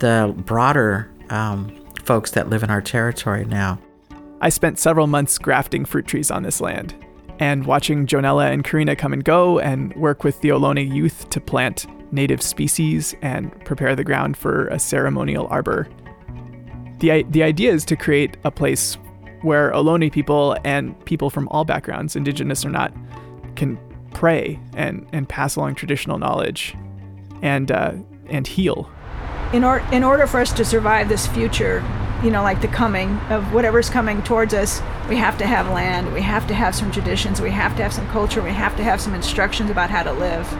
Speaker 4: the broader um, folks that live in our territory now.
Speaker 2: I spent several months grafting fruit trees on this land and watching Johnella and Corrina come and go and work with the Ohlone youth to plant native species and prepare the ground for a ceremonial arbor. The, the idea is to create a place where Ohlone people and people from all backgrounds, indigenous or not, can pray and, and pass along traditional knowledge and, uh, and heal.
Speaker 5: In, or- in order for us to survive this future, you know, like the coming of whatever's coming towards us, we have to have land, we have to have some traditions, we have to have some culture, we have to have some instructions about how to live.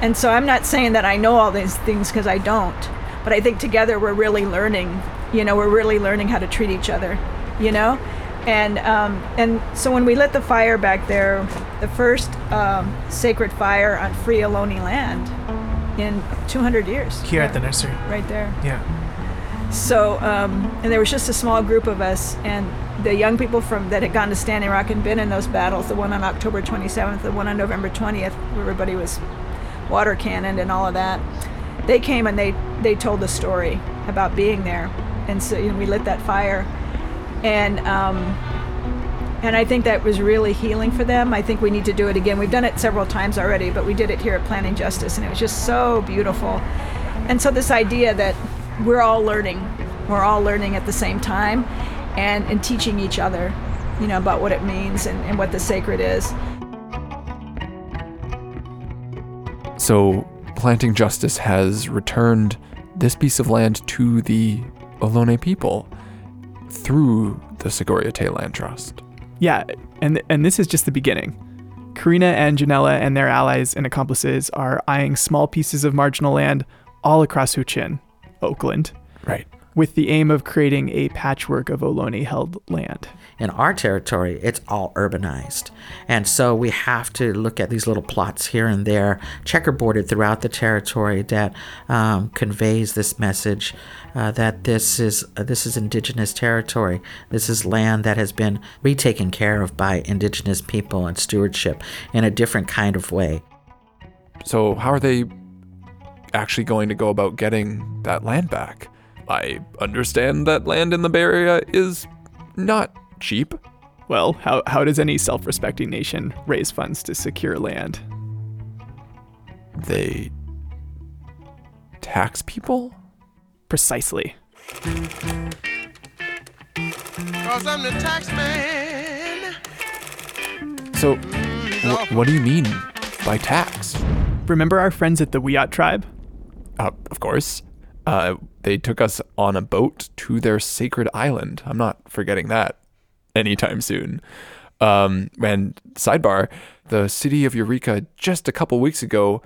Speaker 5: And so I'm not saying that I know all these things because I don't, but I think together we're really learning, you know, we're really learning how to treat each other, you know? And, um, and so when we lit the fire back there, the first um, sacred fire on free Ohlone land in 200 years.
Speaker 7: Here at the nursery.
Speaker 5: Right there.
Speaker 7: Yeah.
Speaker 5: So, um, and there was just a small group of us, and the young people from that had gone to Standing Rock and been in those battles, the one on October 27th, the one on November 20th, where everybody was water cannoned and all of that. They came and they they told the story about being there, and so you know, we lit that fire, and um, and I think that was really healing for them. I think we need to do it again. We've done it several times already, but we did it here at Planning Justice, and it was just so beautiful. And so this idea that we're all learning, we're all learning at the same time, and and teaching each other, you know, about what it means and, and what the sacred is.
Speaker 3: So, Planting Justice has returned this piece of land to the Ohlone people through the Sogorea Te' Land Trust.
Speaker 2: Yeah, and and this is just the beginning. Corrina and Johnella and their allies and accomplices are eyeing small pieces of marginal land all across Huichin, Oakland,
Speaker 3: Right.
Speaker 2: With the aim of creating a patchwork of Ohlone held land.
Speaker 4: in our territory, it's all urbanized. And so we have to look at these little plots here and there, checkerboarded throughout the territory, that um, conveys this message uh, that this is uh, this is indigenous territory. This is land that has been retaken care of by indigenous people and stewardship in a different kind of way.
Speaker 3: So, how are they actually going to go about getting that land back? I understand that land in the Bay Area is not cheap.
Speaker 2: Well, how, how does any self respecting nation raise funds to secure land?
Speaker 3: They tax people?
Speaker 2: Precisely.
Speaker 11: Cause I'm the tax man.
Speaker 3: So, wh- what do you mean by tax?
Speaker 2: Remember our friends at the Wiyot tribe?
Speaker 3: Uh, of course. Uh, they took us on a boat to their sacred island. I'm not forgetting that anytime soon. Um, and sidebar, the city of Eureka just a couple weeks ago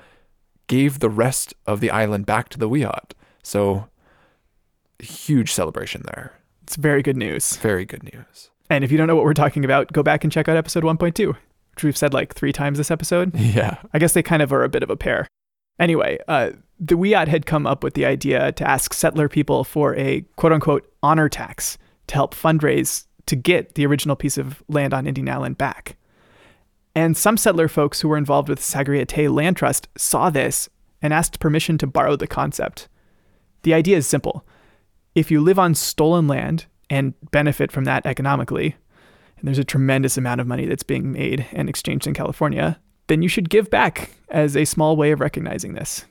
Speaker 3: gave the rest of the island back to the Wiyot. So, huge celebration there.
Speaker 2: It's very good news.
Speaker 3: Very good news.
Speaker 2: And if you don't know what we're talking about, go back and check out episode 1.2, which we've said like three times this episode. *laughs*
Speaker 3: Yeah.
Speaker 2: I guess they kind of are a bit of a pair. Anyway, uh, the Wiyot had come up with the idea to ask settler people for a quote unquote honor tax to help fundraise to get the original piece of land on Indian Island back. And some settler folks who were involved with Sogorea Te' Land Trust saw this and asked permission to borrow the concept. The idea is simple. If you live on stolen land and benefit from that economically, and there's a tremendous amount of money that's being made and exchanged in California, then you should give back as a small way of recognizing this.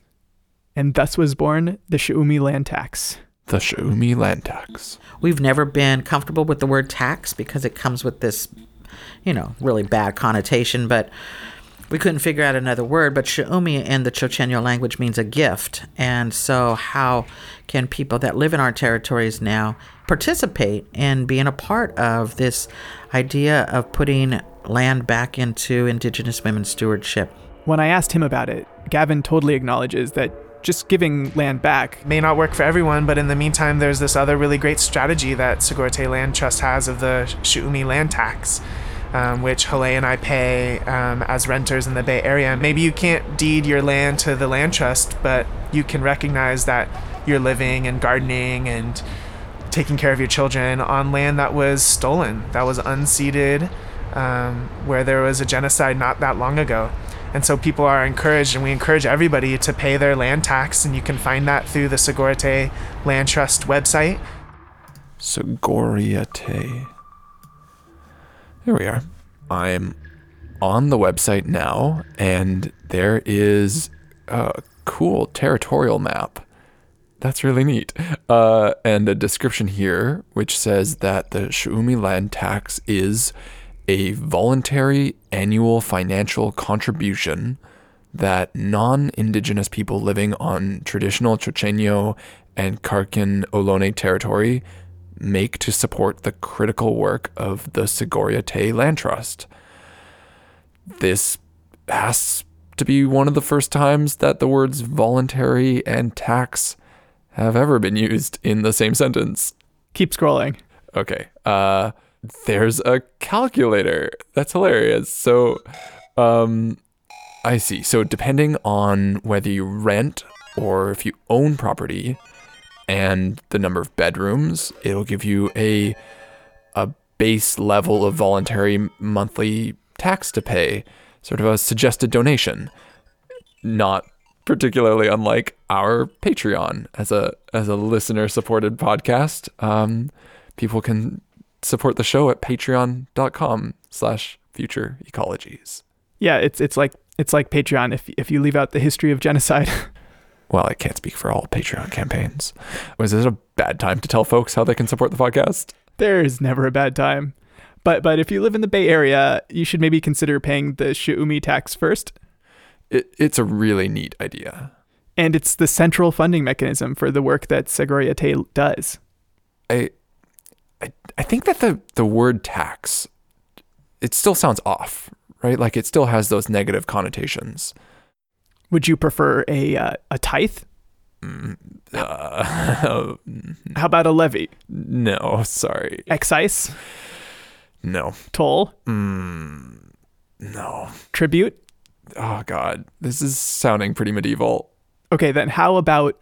Speaker 2: And thus was born the Shuumi land tax.
Speaker 3: The Shuumi land tax.
Speaker 4: We've never been comfortable with the word tax because it comes with this, you know, really bad connotation, but we couldn't figure out another word. But Shuumi in the Chochenyo language means a gift. And so, how can people that live in our territories now participate in being a part of this idea of putting land back into Indigenous women's stewardship?
Speaker 2: When I asked him about it, Gavin totally acknowledges that just giving land back
Speaker 7: may not work for everyone, but in the meantime, there's this other really great strategy that Sogorea Te' Land Trust has of the Shuumi land tax, um, which Haleh and I pay um, as renters in the Bay Area. Maybe you can't deed your land to the land trust, but you can recognize that you're living and gardening and taking care of your children on land that was stolen, that was unceded, um, where there was a genocide not that long ago. And so people are encouraged, and we encourage everybody to pay their land tax, and you can find that through the Sogorea Te' Land Trust website.
Speaker 3: Sogorea Te'. There we are. I'm on the website now, and there is a cool territorial map. That's really neat. Uh, and a description here which says that the Shuumi land tax is a voluntary annual financial contribution that non indigenous people living on traditional Chochenyo and Karkin Ohlone territory make to support the critical work of the Sogorea Te' Land Trust. This has to be one of the first times that the words voluntary and tax have ever been used in the same sentence.
Speaker 2: Keep scrolling.
Speaker 3: Okay. Uh there's a calculator. That's hilarious. So um I see. So depending on whether you rent or if you own property and the number of bedrooms, it'll give you a a base level of voluntary monthly tax to pay, sort of a suggested donation. Not particularly unlike our Patreon as a as a listener supported podcast. Um, people can support the show at patreon.com slash future ecologies.
Speaker 2: Yeah, it's it's like it's like Patreon if if you leave out the history of genocide. *laughs*
Speaker 3: Well, I can't speak for all Patreon campaigns. Was it a bad time to tell folks how they can support the podcast?
Speaker 2: There's never a bad time. But but if you live in the Bay Area, you should maybe consider paying the Shuumi tax first.
Speaker 3: It, it's a really neat idea.
Speaker 2: And it's the central funding mechanism for the work that Sogorea Te' does.
Speaker 3: I, I I think that the the word tax it still sounds off, right? Like it still has those negative connotations.
Speaker 2: Would you prefer a uh, a tithe?
Speaker 3: Mm, uh, *laughs*
Speaker 2: How about a levy?
Speaker 3: no, sorry.
Speaker 2: Excise?
Speaker 3: No.
Speaker 2: Toll?
Speaker 3: Mm, no.
Speaker 2: Tribute?
Speaker 3: Oh god, this is sounding pretty medieval.
Speaker 2: Okay, then how about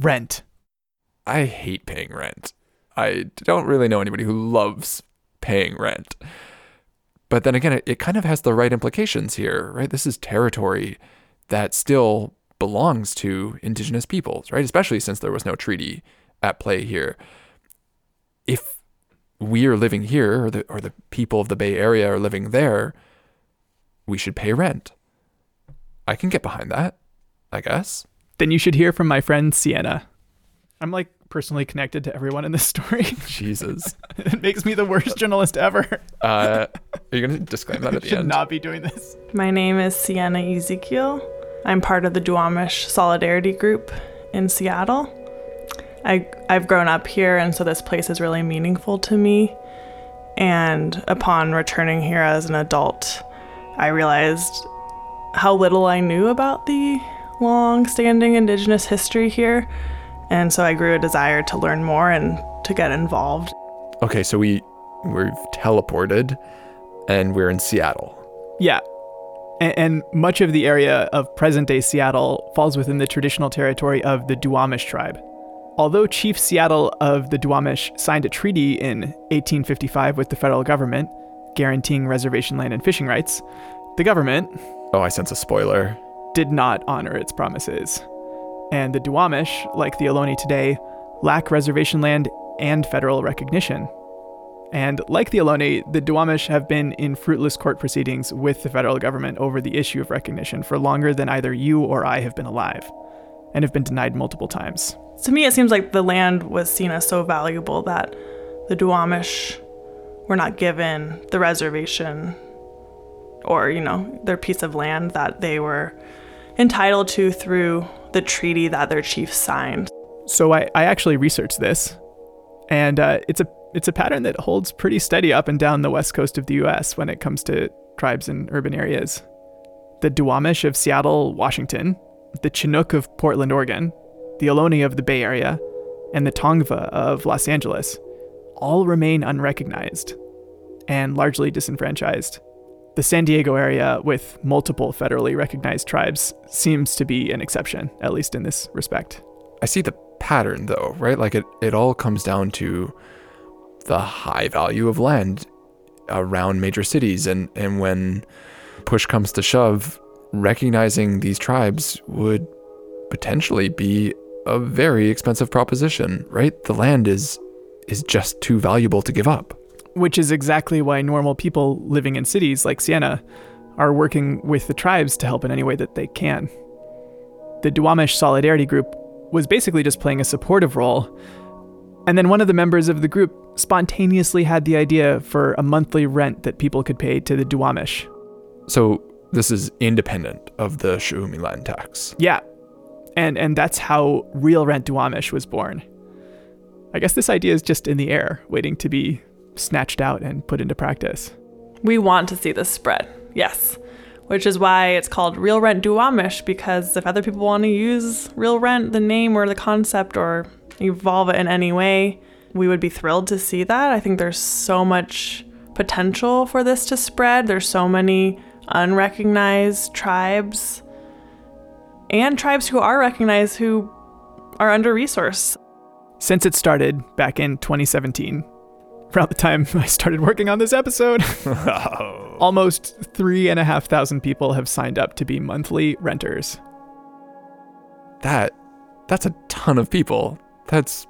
Speaker 2: rent?
Speaker 3: I hate paying rent. I don't really know anybody who loves paying rent. But then again, it, it kind of has the right implications here, right? This is territory that still belongs to indigenous peoples, right? Especially since there was no treaty at play here. If we are living here, or the, or the people of the Bay Area are living there, we should pay rent. I can get behind that, I guess.
Speaker 2: Then you should hear from my friend Sienna. I'm like personally connected to everyone in this story. *laughs*
Speaker 3: Jesus. *laughs*
Speaker 2: it makes me the worst journalist ever.
Speaker 3: Uh, are you going to disclaim that at *laughs* the
Speaker 2: should
Speaker 3: end?
Speaker 2: not be doing this.
Speaker 13: My name is Sienna Ezekiel. I'm part of the Duwamish Solidarity Group in Seattle. I, I've grown up here, and so this place is really meaningful to me. And upon returning here as an adult, I realized how little I knew about the long standing Indigenous history here. And so I grew a desire to learn more and to get involved.
Speaker 3: Okay, so we we've teleported and we're in Seattle.
Speaker 2: Yeah. And, and much of the area of present day Seattle falls within the traditional territory of the Duwamish tribe. Although Chief Seattle of the Duwamish signed a treaty in 1855 with the federal government, guaranteeing reservation land and fishing rights, the government,
Speaker 3: Oh, I sense a spoiler.
Speaker 2: did not honor its promises. And the Duwamish, like the Ohlone today, lack reservation land and federal recognition. And like the Ohlone, the Duwamish have been in fruitless court proceedings with the federal government over the issue of recognition for longer than either you or I have been alive, and have been denied multiple times.
Speaker 13: To me, it seems like the land was seen as so valuable that the Duwamish were not given the reservation or, you know, their piece of land that they were entitled to through the treaty that their chief signed.
Speaker 2: So I, I actually researched this, and uh, it's a it's a pattern that holds pretty steady up and down the west coast of the U.S. when it comes to tribes in urban areas. The Duwamish of Seattle, Washington, the Chinook of Portland, Oregon, the Ohlone of the Bay Area, and the Tongva of Los Angeles all remain unrecognized and largely disenfranchised. The San Diego area, with multiple federally recognized tribes, seems to be an exception, at least in this respect.
Speaker 3: I see the pattern though, right? Like it, it all comes down to the high value of land around major cities and, and when push comes to shove, recognizing these tribes would potentially be a very expensive proposition, right? The land is is just too valuable to give up.
Speaker 2: Which is exactly why normal people living in cities like Sienna are working with the tribes to help in any way that they can. The Duwamish Solidarity Group was basically just playing a supportive role, And then one of the members of the group spontaneously had the idea for a monthly rent that people could pay to the Duwamish.
Speaker 3: So this is independent of the Shuumi land tax.
Speaker 2: Yeah. And and that's how real rent Duwamish was born. I guess this idea is just in the air, waiting to be snatched out and put into practice.
Speaker 13: We want to see this spread, yes. Which is why it's called Real Rent Duwamish, because if other people want to use Real Rent, the name or the concept, or evolve it in any way, we would be thrilled to see that. I think there's so much potential for this to spread. There's so many unrecognized tribes and tribes who are recognized who are under resourced.
Speaker 2: Since it started back in 2017, around the time I started working on this episode, *laughs* almost three and a half thousand people have signed up to be monthly renters.
Speaker 3: That that's a ton of people. That's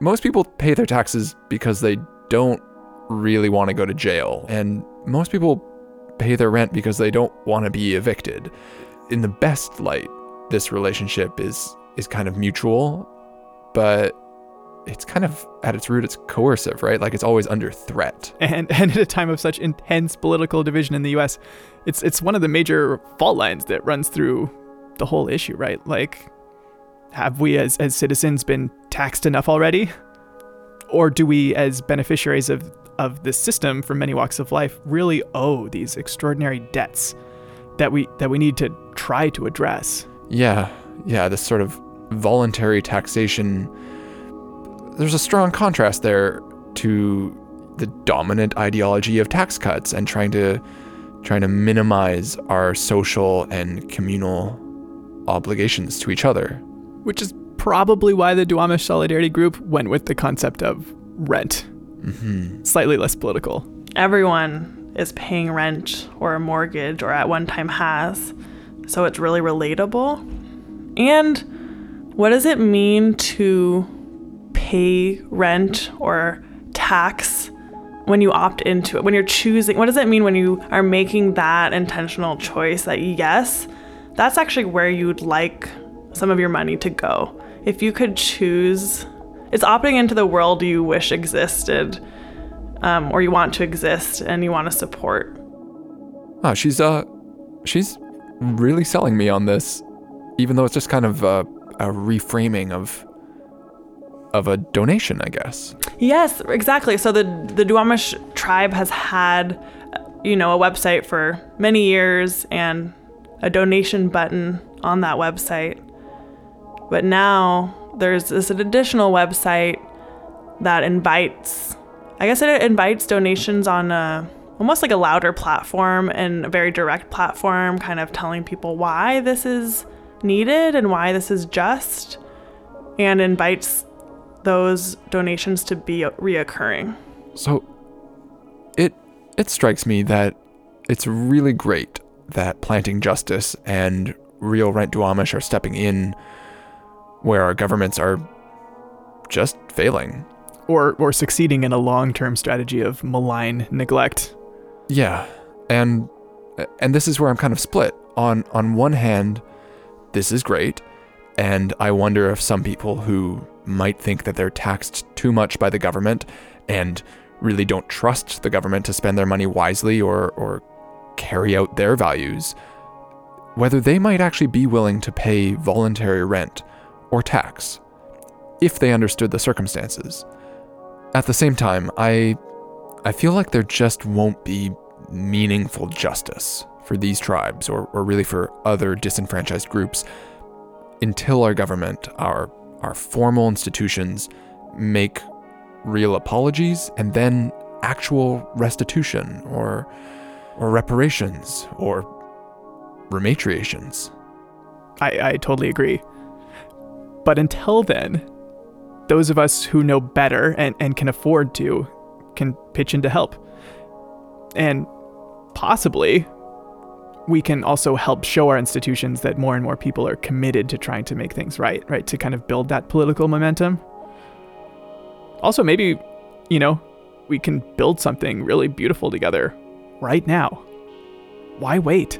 Speaker 3: most people pay their taxes because they don't really want to go to jail, and most people pay their rent because they don't want to be evicted. In the best light, this relationship is is kind of mutual, but it's kind of at its root it's coercive, right? Like it's always under threat.
Speaker 2: And *laughs* and at a time of such intense political division in the US, it's it's one of the major fault lines that runs through the whole issue, right? Like have we as as citizens been taxed enough already? Or do we as beneficiaries of of this system from many walks of life really owe these extraordinary debts that we that we need to try to address?
Speaker 3: Yeah, yeah, this sort of voluntary taxation. There's a strong contrast there to the dominant ideology of tax cuts and trying to trying to minimize our social and communal obligations to each other.
Speaker 2: Which is probably why the Duwamish Solidarity Group went with the concept of rent.
Speaker 3: Mm-hmm.
Speaker 2: Slightly less political.
Speaker 13: Everyone is paying rent or a mortgage or at one time has. So it's really relatable. And what does it mean to pay rent or tax when you opt into it? When you're choosing, what does it mean when you are making that intentional choice that yes, that's actually where you'd like some of your money to go? If you could choose, it's opting into the world you wish existed um, or you want to exist and you want to support.
Speaker 3: Oh, she's uh, she's really selling me on this, even though it's just kind of a, a reframing of of a donation, I guess.
Speaker 13: Yes, exactly. So the the Duwamish tribe has had, you know, a website for many years and a donation button on that website. But now there's this additional website that invites, I guess it invites donations on a almost like a louder platform and a very direct platform, kind of telling people why this is needed and why this is just, and invites those donations to be reoccurring.
Speaker 3: So it it strikes me that it's really great that planting justice and real rent Duwamish are stepping in where our governments are just failing.
Speaker 2: Or or succeeding in a long-term strategy of malign neglect.
Speaker 3: Yeah. And and this is where I'm kind of split. On on one hand, this is great, and I wonder if some people who might think that they're taxed too much by the government and really don't trust the government to spend their money wisely or or carry out their values, whether they might actually be willing to pay voluntary rent or tax if they understood the circumstances. At the same time, I I feel like there just won't be meaningful justice for these tribes or, or really for other disenfranchised groups until our government, our our formal institutions make real apologies and then actual restitution or or reparations or rematriations.
Speaker 2: I, I totally agree. But until then, those of us who know better and, and can afford to can pitch in to help. And possibly, we can also help show our institutions that more and more people are committed to trying to make things right, right? To kind of build that political momentum. Also, maybe, you know, we can build something really beautiful together right now. Why wait?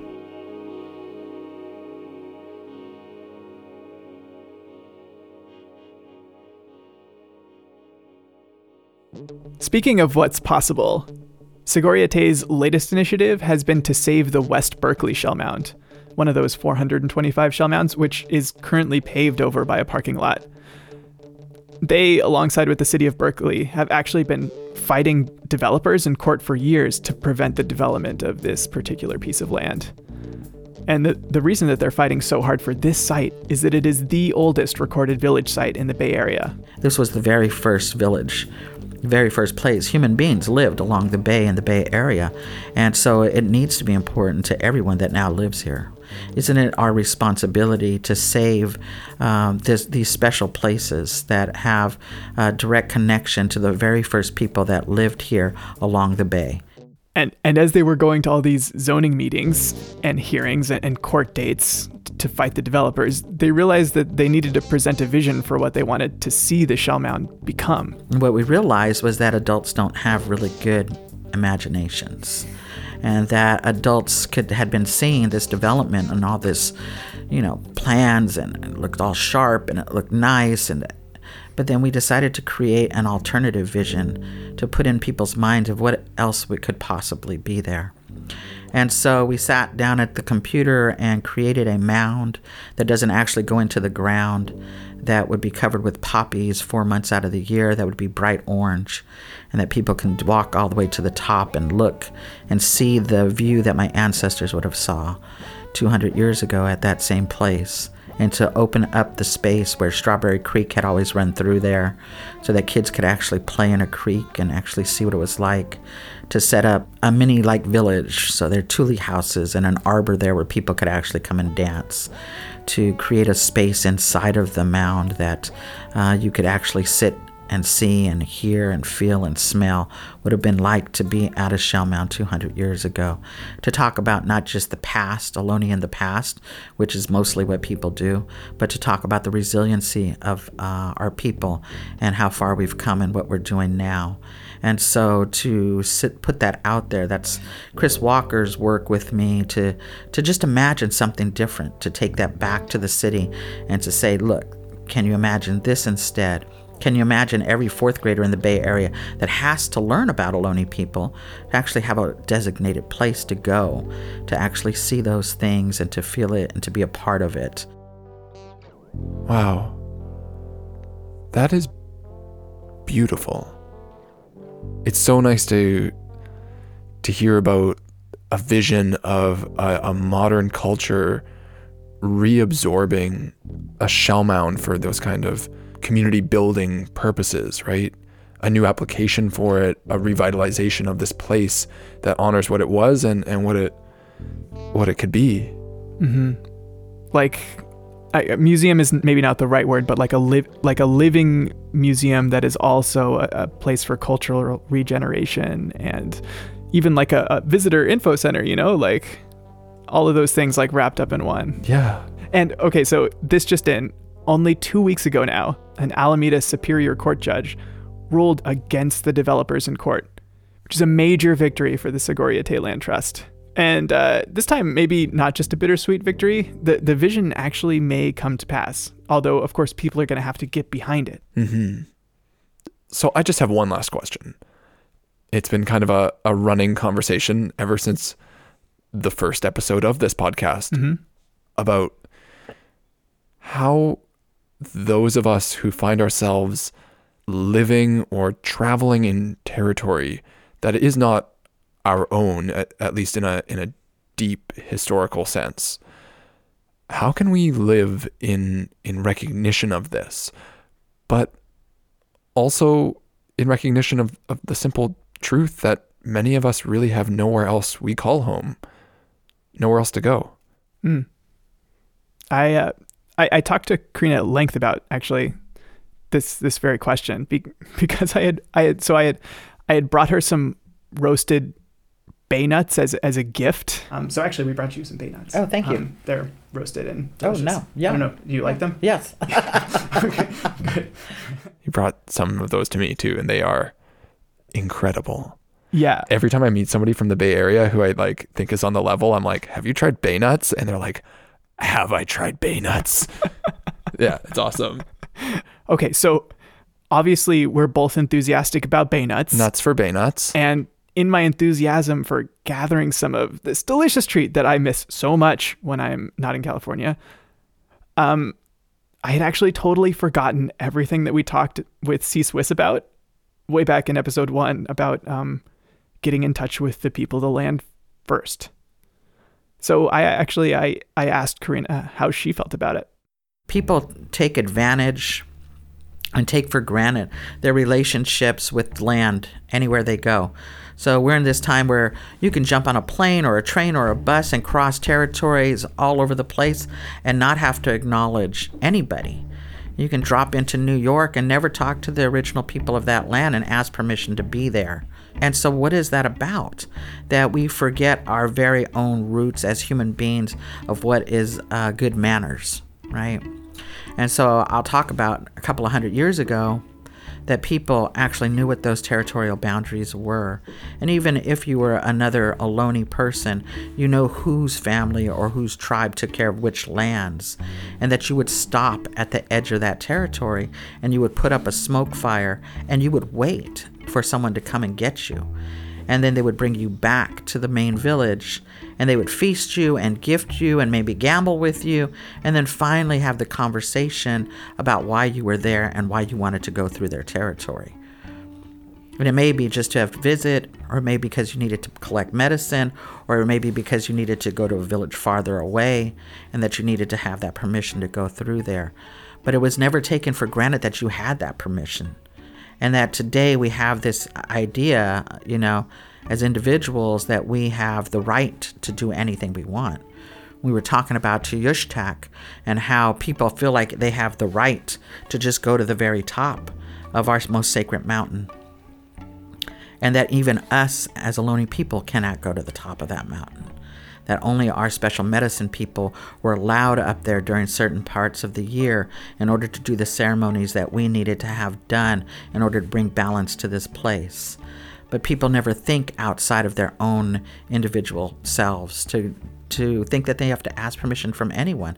Speaker 2: Speaking of what's possible, Sogorea Te's latest initiative has been to save the West Berkeley shell mound, one of those 425 shell mounds, which is currently paved over by a parking lot. They, alongside with the city of Berkeley, have actually been fighting developers in court for years to prevent the development of this particular piece of land. And the, the reason that they're fighting so hard for this site is that it is the oldest recorded village site in the Bay Area.
Speaker 4: This was the very first village, very first place human beings lived along the bay in the Bay Area. And so it needs to be important to everyone that now lives here. Isn't it our responsibility to save um, this, these special places that have a direct connection to the very first people that lived here along the bay?
Speaker 2: And, and as they were going to all these zoning meetings and hearings and, and court dates to fight the developers, they realized that they needed to present a vision for what they wanted to see the shell mound become.
Speaker 4: What we realized was that adults don't have really good imaginations and that adults could had been seeing this development and all this, you know, plans and it looked all sharp and it looked nice and but then we decided to create an alternative vision to put in people's minds of what else we could possibly be there. And so we sat down at the computer and created a mound that doesn't actually go into the ground, that would be covered with poppies four months out of the year, that would be bright orange, and that people can walk all the way to the top and look and see the view that my ancestors would have saw 200 years ago at that same place and to open up the space where Strawberry Creek had always run through there so that kids could actually play in a creek and actually see what it was like to set up a mini like village. So there are tule houses and an arbor there where people could actually come and dance to create a space inside of the mound that uh, you could actually sit and see and hear and feel and smell would have been like to be at a shell mound 200 years ago. To talk about not just the past, Ohlone in the past, which is mostly what people do, but to talk about the resiliency of uh, our people and how far we've come and what we're doing now. And so to sit, put that out there, that's Chris Walker's work with me to, to just imagine something different, to take that back to the city and to say, look, can you imagine this instead? Can you imagine every fourth grader in the Bay Area that has to learn about Ohlone people to actually have a designated place to go, to actually see those things and to feel it and to be a part of it?
Speaker 3: Wow. That is beautiful. It's so nice to to hear about a vision of a, a modern culture reabsorbing a shell mound for those kind of community building purposes, right? A new application for it, a revitalization of this place that honors what it was and, and what it what it could be.
Speaker 2: Mm-hmm. Like I, a museum is maybe not the right word, but like a live like a living museum that is also a, a place for cultural regeneration and even like a, a visitor info center. You know, like all of those things like wrapped up in one.
Speaker 3: Yeah.
Speaker 2: And okay, so this just in. Only two weeks ago now, an Alameda Superior Court judge ruled against the developers in court, which is a major victory for the Sogorea Te' Land Trust. And uh, this time, maybe not just a bittersweet victory, the, the vision actually may come to pass. Although, of course, people are going to have to get behind it.
Speaker 3: Mm-hmm. So I just have one last question. It's been kind of a, a running conversation ever since the first episode of this podcast
Speaker 2: mm-hmm.
Speaker 3: about how those of us who find ourselves living or traveling in territory that is not our own, at, at least in a in a deep historical sense. How can we live in in recognition of this, but also in recognition of, of the simple truth that many of us really have nowhere else we call home, nowhere else to go.
Speaker 2: Mm. I uh, I, I talked to Corrina at length about actually this this very question be, *laughs* because I had I had so I had I had brought her some roasted bay nuts as as a gift. Um, so actually, we brought you some bay nuts.
Speaker 4: Oh, thank you.
Speaker 2: Um, they're roasted and
Speaker 4: Oh, no. Yeah.
Speaker 2: I don't know. Do you like them?
Speaker 4: Yes. *laughs*
Speaker 2: okay. Good.
Speaker 3: You brought some of those to me too, and they are incredible.
Speaker 2: Yeah.
Speaker 3: Every time I meet somebody from the Bay Area who I like think is on the level, I'm like, "Have you tried bay nuts?" And they're like, "Have I tried bay nuts?" *laughs* yeah, it's awesome.
Speaker 2: Okay, so obviously, we're both enthusiastic about bay nuts.
Speaker 3: Nuts for bay nuts.
Speaker 2: And in my enthusiasm for gathering some of this delicious treat that I miss so much when I'm not in California, um, I had actually totally forgotten everything that we talked with C Swiss about way back in episode one about um, getting in touch with the people of the land first. So I actually I, I asked Corrina how she felt about it.
Speaker 4: People take advantage and take for granted their relationships with land anywhere they go. So we're in this time where you can jump on a plane or a train or a bus and cross territories all over the place and not have to acknowledge anybody. You can drop into New York and never talk to the original people of that land and ask permission to be there. And so, what is that about? That we forget our very own roots as human beings of what is uh, good manners, right? And so, I'll talk about a couple of hundred years ago that people actually knew what those territorial boundaries were. And even if you were another Ohlone person, you know whose family or whose tribe took care of which lands. And that you would stop at the edge of that territory and you would put up a smoke fire and you would wait for someone to come and get you. And then they would bring you back to the main village and they would feast you and gift you and maybe gamble with you and then finally have the conversation about why you were there and why you wanted to go through their territory. And it may be just to have to visit, or maybe because you needed to collect medicine, or maybe because you needed to go to a village farther away and that you needed to have that permission to go through there. But it was never taken for granted that you had that permission. And that today we have this idea, you know, as individuals that we have the right to do anything we want. We were talking about Tuyshtak and how people feel like they have the right to just go to the very top of our most sacred mountain. And that even us as Ohlone people cannot go to the top of that mountain. That only our special medicine people were allowed up there during certain parts of the year in order to do the ceremonies that we needed to have done in order to bring balance to this place but people never think outside of their own individual selves to to think that they have to ask permission from anyone.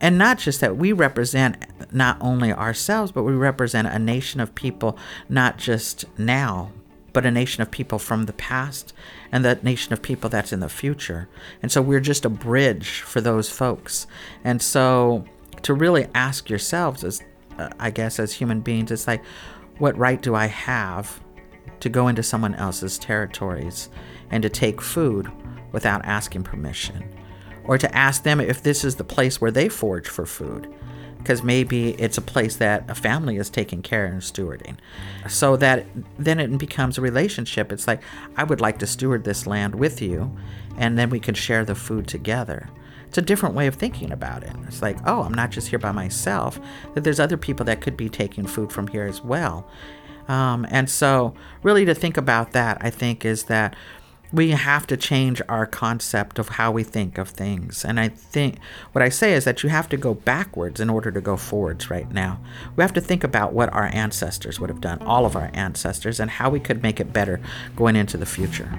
Speaker 4: And not just that we represent not only ourselves, but we represent a nation of people, not just now, but a nation of people from the past and that nation of people that's in the future. And so we're just a bridge for those folks. And so to really ask yourselves, as uh, I guess, as human beings, it's like, what right do I have to go into someone else's territories and to take food without asking permission, or to ask them if this is the place where they forage for food, because maybe it's a place that a family is taking care and stewarding. So that then it becomes a relationship. It's like, I would like to steward this land with you, and then we can share the food together. It's a different way of thinking about it. It's like, oh, I'm not just here by myself, that there's other people that could be taking food from here as well. Um, and so, really, to think about that, I think, is that we have to change our concept of how we think of things. And I think what I say is that you have to go backwards in order to go forwards right now. We have to think about what our ancestors would have done, all of our ancestors, and how we could make it better going into the future.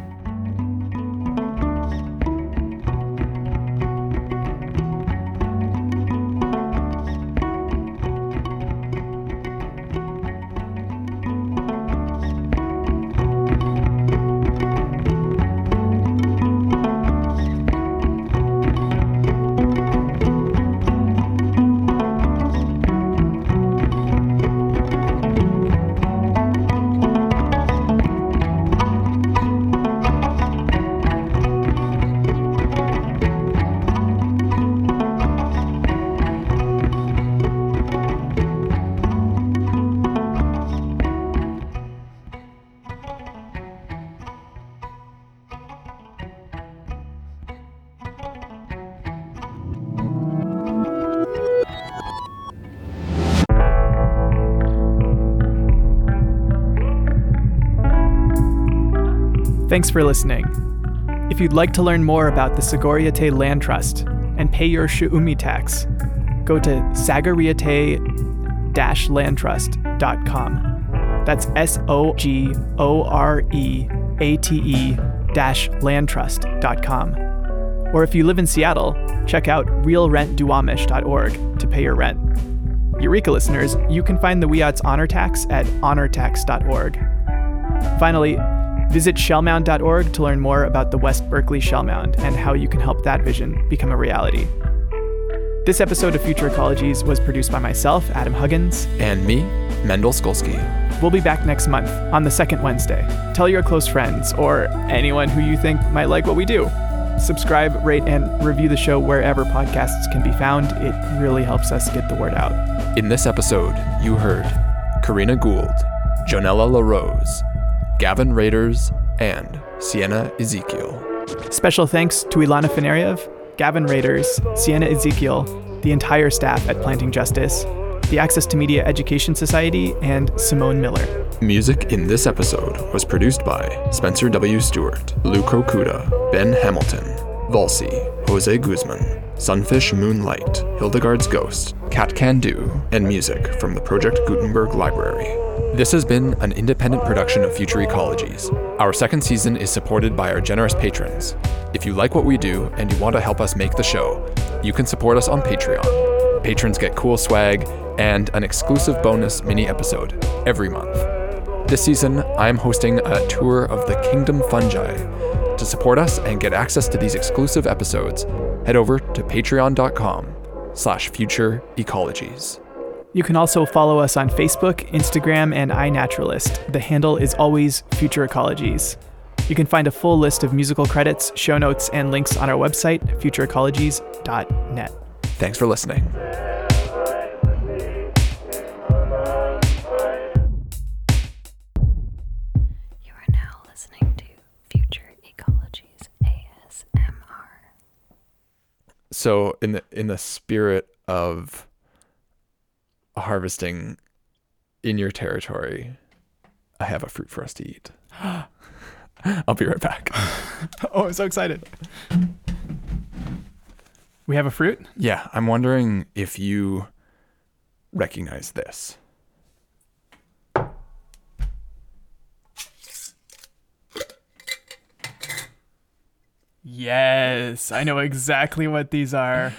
Speaker 2: Thanks for listening. If you'd like to learn more about the Sogorea Land Trust and pay your Shuumi tax, go to sogoreate-landtrust.com. That's S O G O R E A T E landtrust.com. Or if you live in Seattle, check out realrentduwamish.org to pay your rent. Eureka listeners, you can find the Wiyot's honor tax at honortax.org. Finally, visit shellmound.org to learn more about the West Berkeley Shell Mound and how you can help that vision become a reality. This episode of Future Ecologies was produced by myself, Adam Huggins.
Speaker 3: And me, Mendel Skulski.
Speaker 2: We'll be back next month on the second Wednesday. Tell your close friends or anyone who you think might like what we do. Subscribe, rate, and review the show wherever podcasts can be found. It really helps us get the word out.
Speaker 3: In this episode, you heard Corrina Gould, Johnella LaRose, Gavin Raders, and Sienna Ezekiel.
Speaker 2: Special thanks to Ilana Feneryev, Gavin Raders, Sienna Ezekiel, the entire staff at Planting Justice, the Access to Media Education Society, and Simone Miller.
Speaker 3: Music in this episode was produced by Spencer W. Stewart, Luke Okuda, Ben Hamilton, Valsi, Jose Guzman, Sunfish Moonlight, Hildegard's Ghost, Cat Can Do, and music from the Project Gutenberg Library. This has been an independent production of Future Ecologies. Our second season is supported by our generous patrons. If you like what we do and you want to help us make the show, you can support us on Patreon. Patrons get cool swag and an exclusive bonus mini episode every month. This season, I am hosting a tour of the Kingdom Fungi. To support us and get access to these exclusive episodes, head over to patreon.com slash future ecologies.
Speaker 2: You can also follow us on Facebook, Instagram, and iNaturalist. The handle is always Future Ecologies. You can find a full list of musical credits, show notes, and links on our website, futureecologies.net.
Speaker 3: Thanks for listening. So in the in the spirit of harvesting in your territory, I have a fruit for us to eat. *gasps* I'll be right back. *laughs*
Speaker 2: oh, I'm so excited. We have a fruit?
Speaker 3: Yeah, I'm wondering if you recognize this.
Speaker 2: Yes, I know exactly what these are.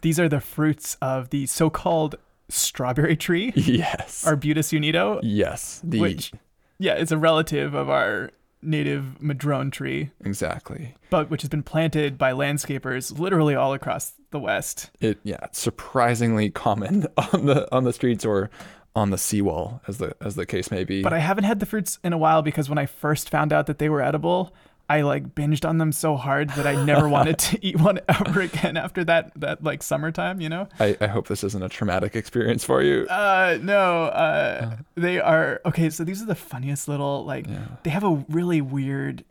Speaker 2: These are the fruits of the so called strawberry tree. *laughs*
Speaker 3: Yes.
Speaker 2: Arbutus unedo.
Speaker 3: Yes. The
Speaker 2: Which, yeah, it's a relative of our native madrone tree,
Speaker 3: exactly.
Speaker 2: but which has been planted by landscapers literally all across the West.
Speaker 3: It yeah, it's surprisingly common *laughs* on the on the streets or on the seawall as the as the case may be.
Speaker 2: But I haven't had the fruits in a while because when I first found out that they were edible, I like binged on them so hard that I never wanted to *laughs* eat one ever again after that that like summertime, you know?
Speaker 3: I, I hope this isn't a traumatic experience for you.
Speaker 2: Uh no, uh they are okay, so these are the funniest little like they have a really weird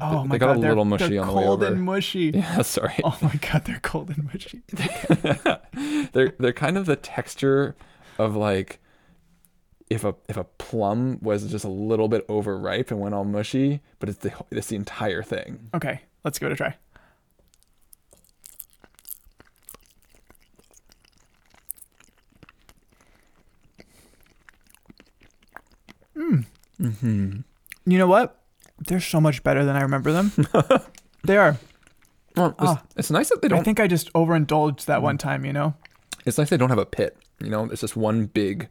Speaker 2: Oh
Speaker 3: they
Speaker 2: my
Speaker 3: got
Speaker 2: god,
Speaker 3: a
Speaker 2: they're,
Speaker 3: little mushy
Speaker 2: they're
Speaker 3: on the way
Speaker 2: cold and mushy. *laughs*
Speaker 3: Yeah, sorry.
Speaker 2: Oh my god, they're cold and mushy. *laughs*
Speaker 3: they're they're kind of the texture of like if a if a plum was just a little bit overripe and went all mushy, but it's the it's the entire thing.
Speaker 2: Okay, let's give it a try. Mm.
Speaker 3: Mm-hmm.
Speaker 2: You know what? They're so much better than I remember them. *laughs* they are.
Speaker 3: Well, it's,
Speaker 2: Ah.
Speaker 3: it's nice that they don't.
Speaker 2: I think I just overindulged that one time, you know?
Speaker 3: It's nice they don't have a pit. You know, it's just one big,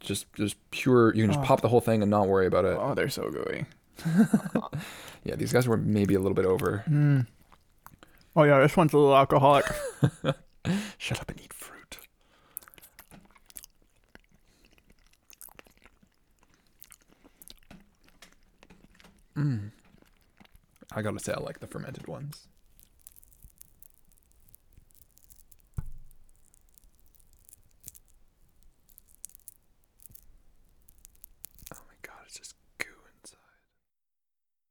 Speaker 3: just just pure. You can just
Speaker 2: Oh.
Speaker 3: pop the whole thing and not worry about it.
Speaker 2: Oh, they're so gooey. *laughs*
Speaker 3: Yeah, these guys were maybe a little bit over.
Speaker 2: Mm. Oh, yeah, this one's a little alcoholic. *laughs*
Speaker 3: Shut up and eat fruit. Mm. I gotta say, I like the fermented ones.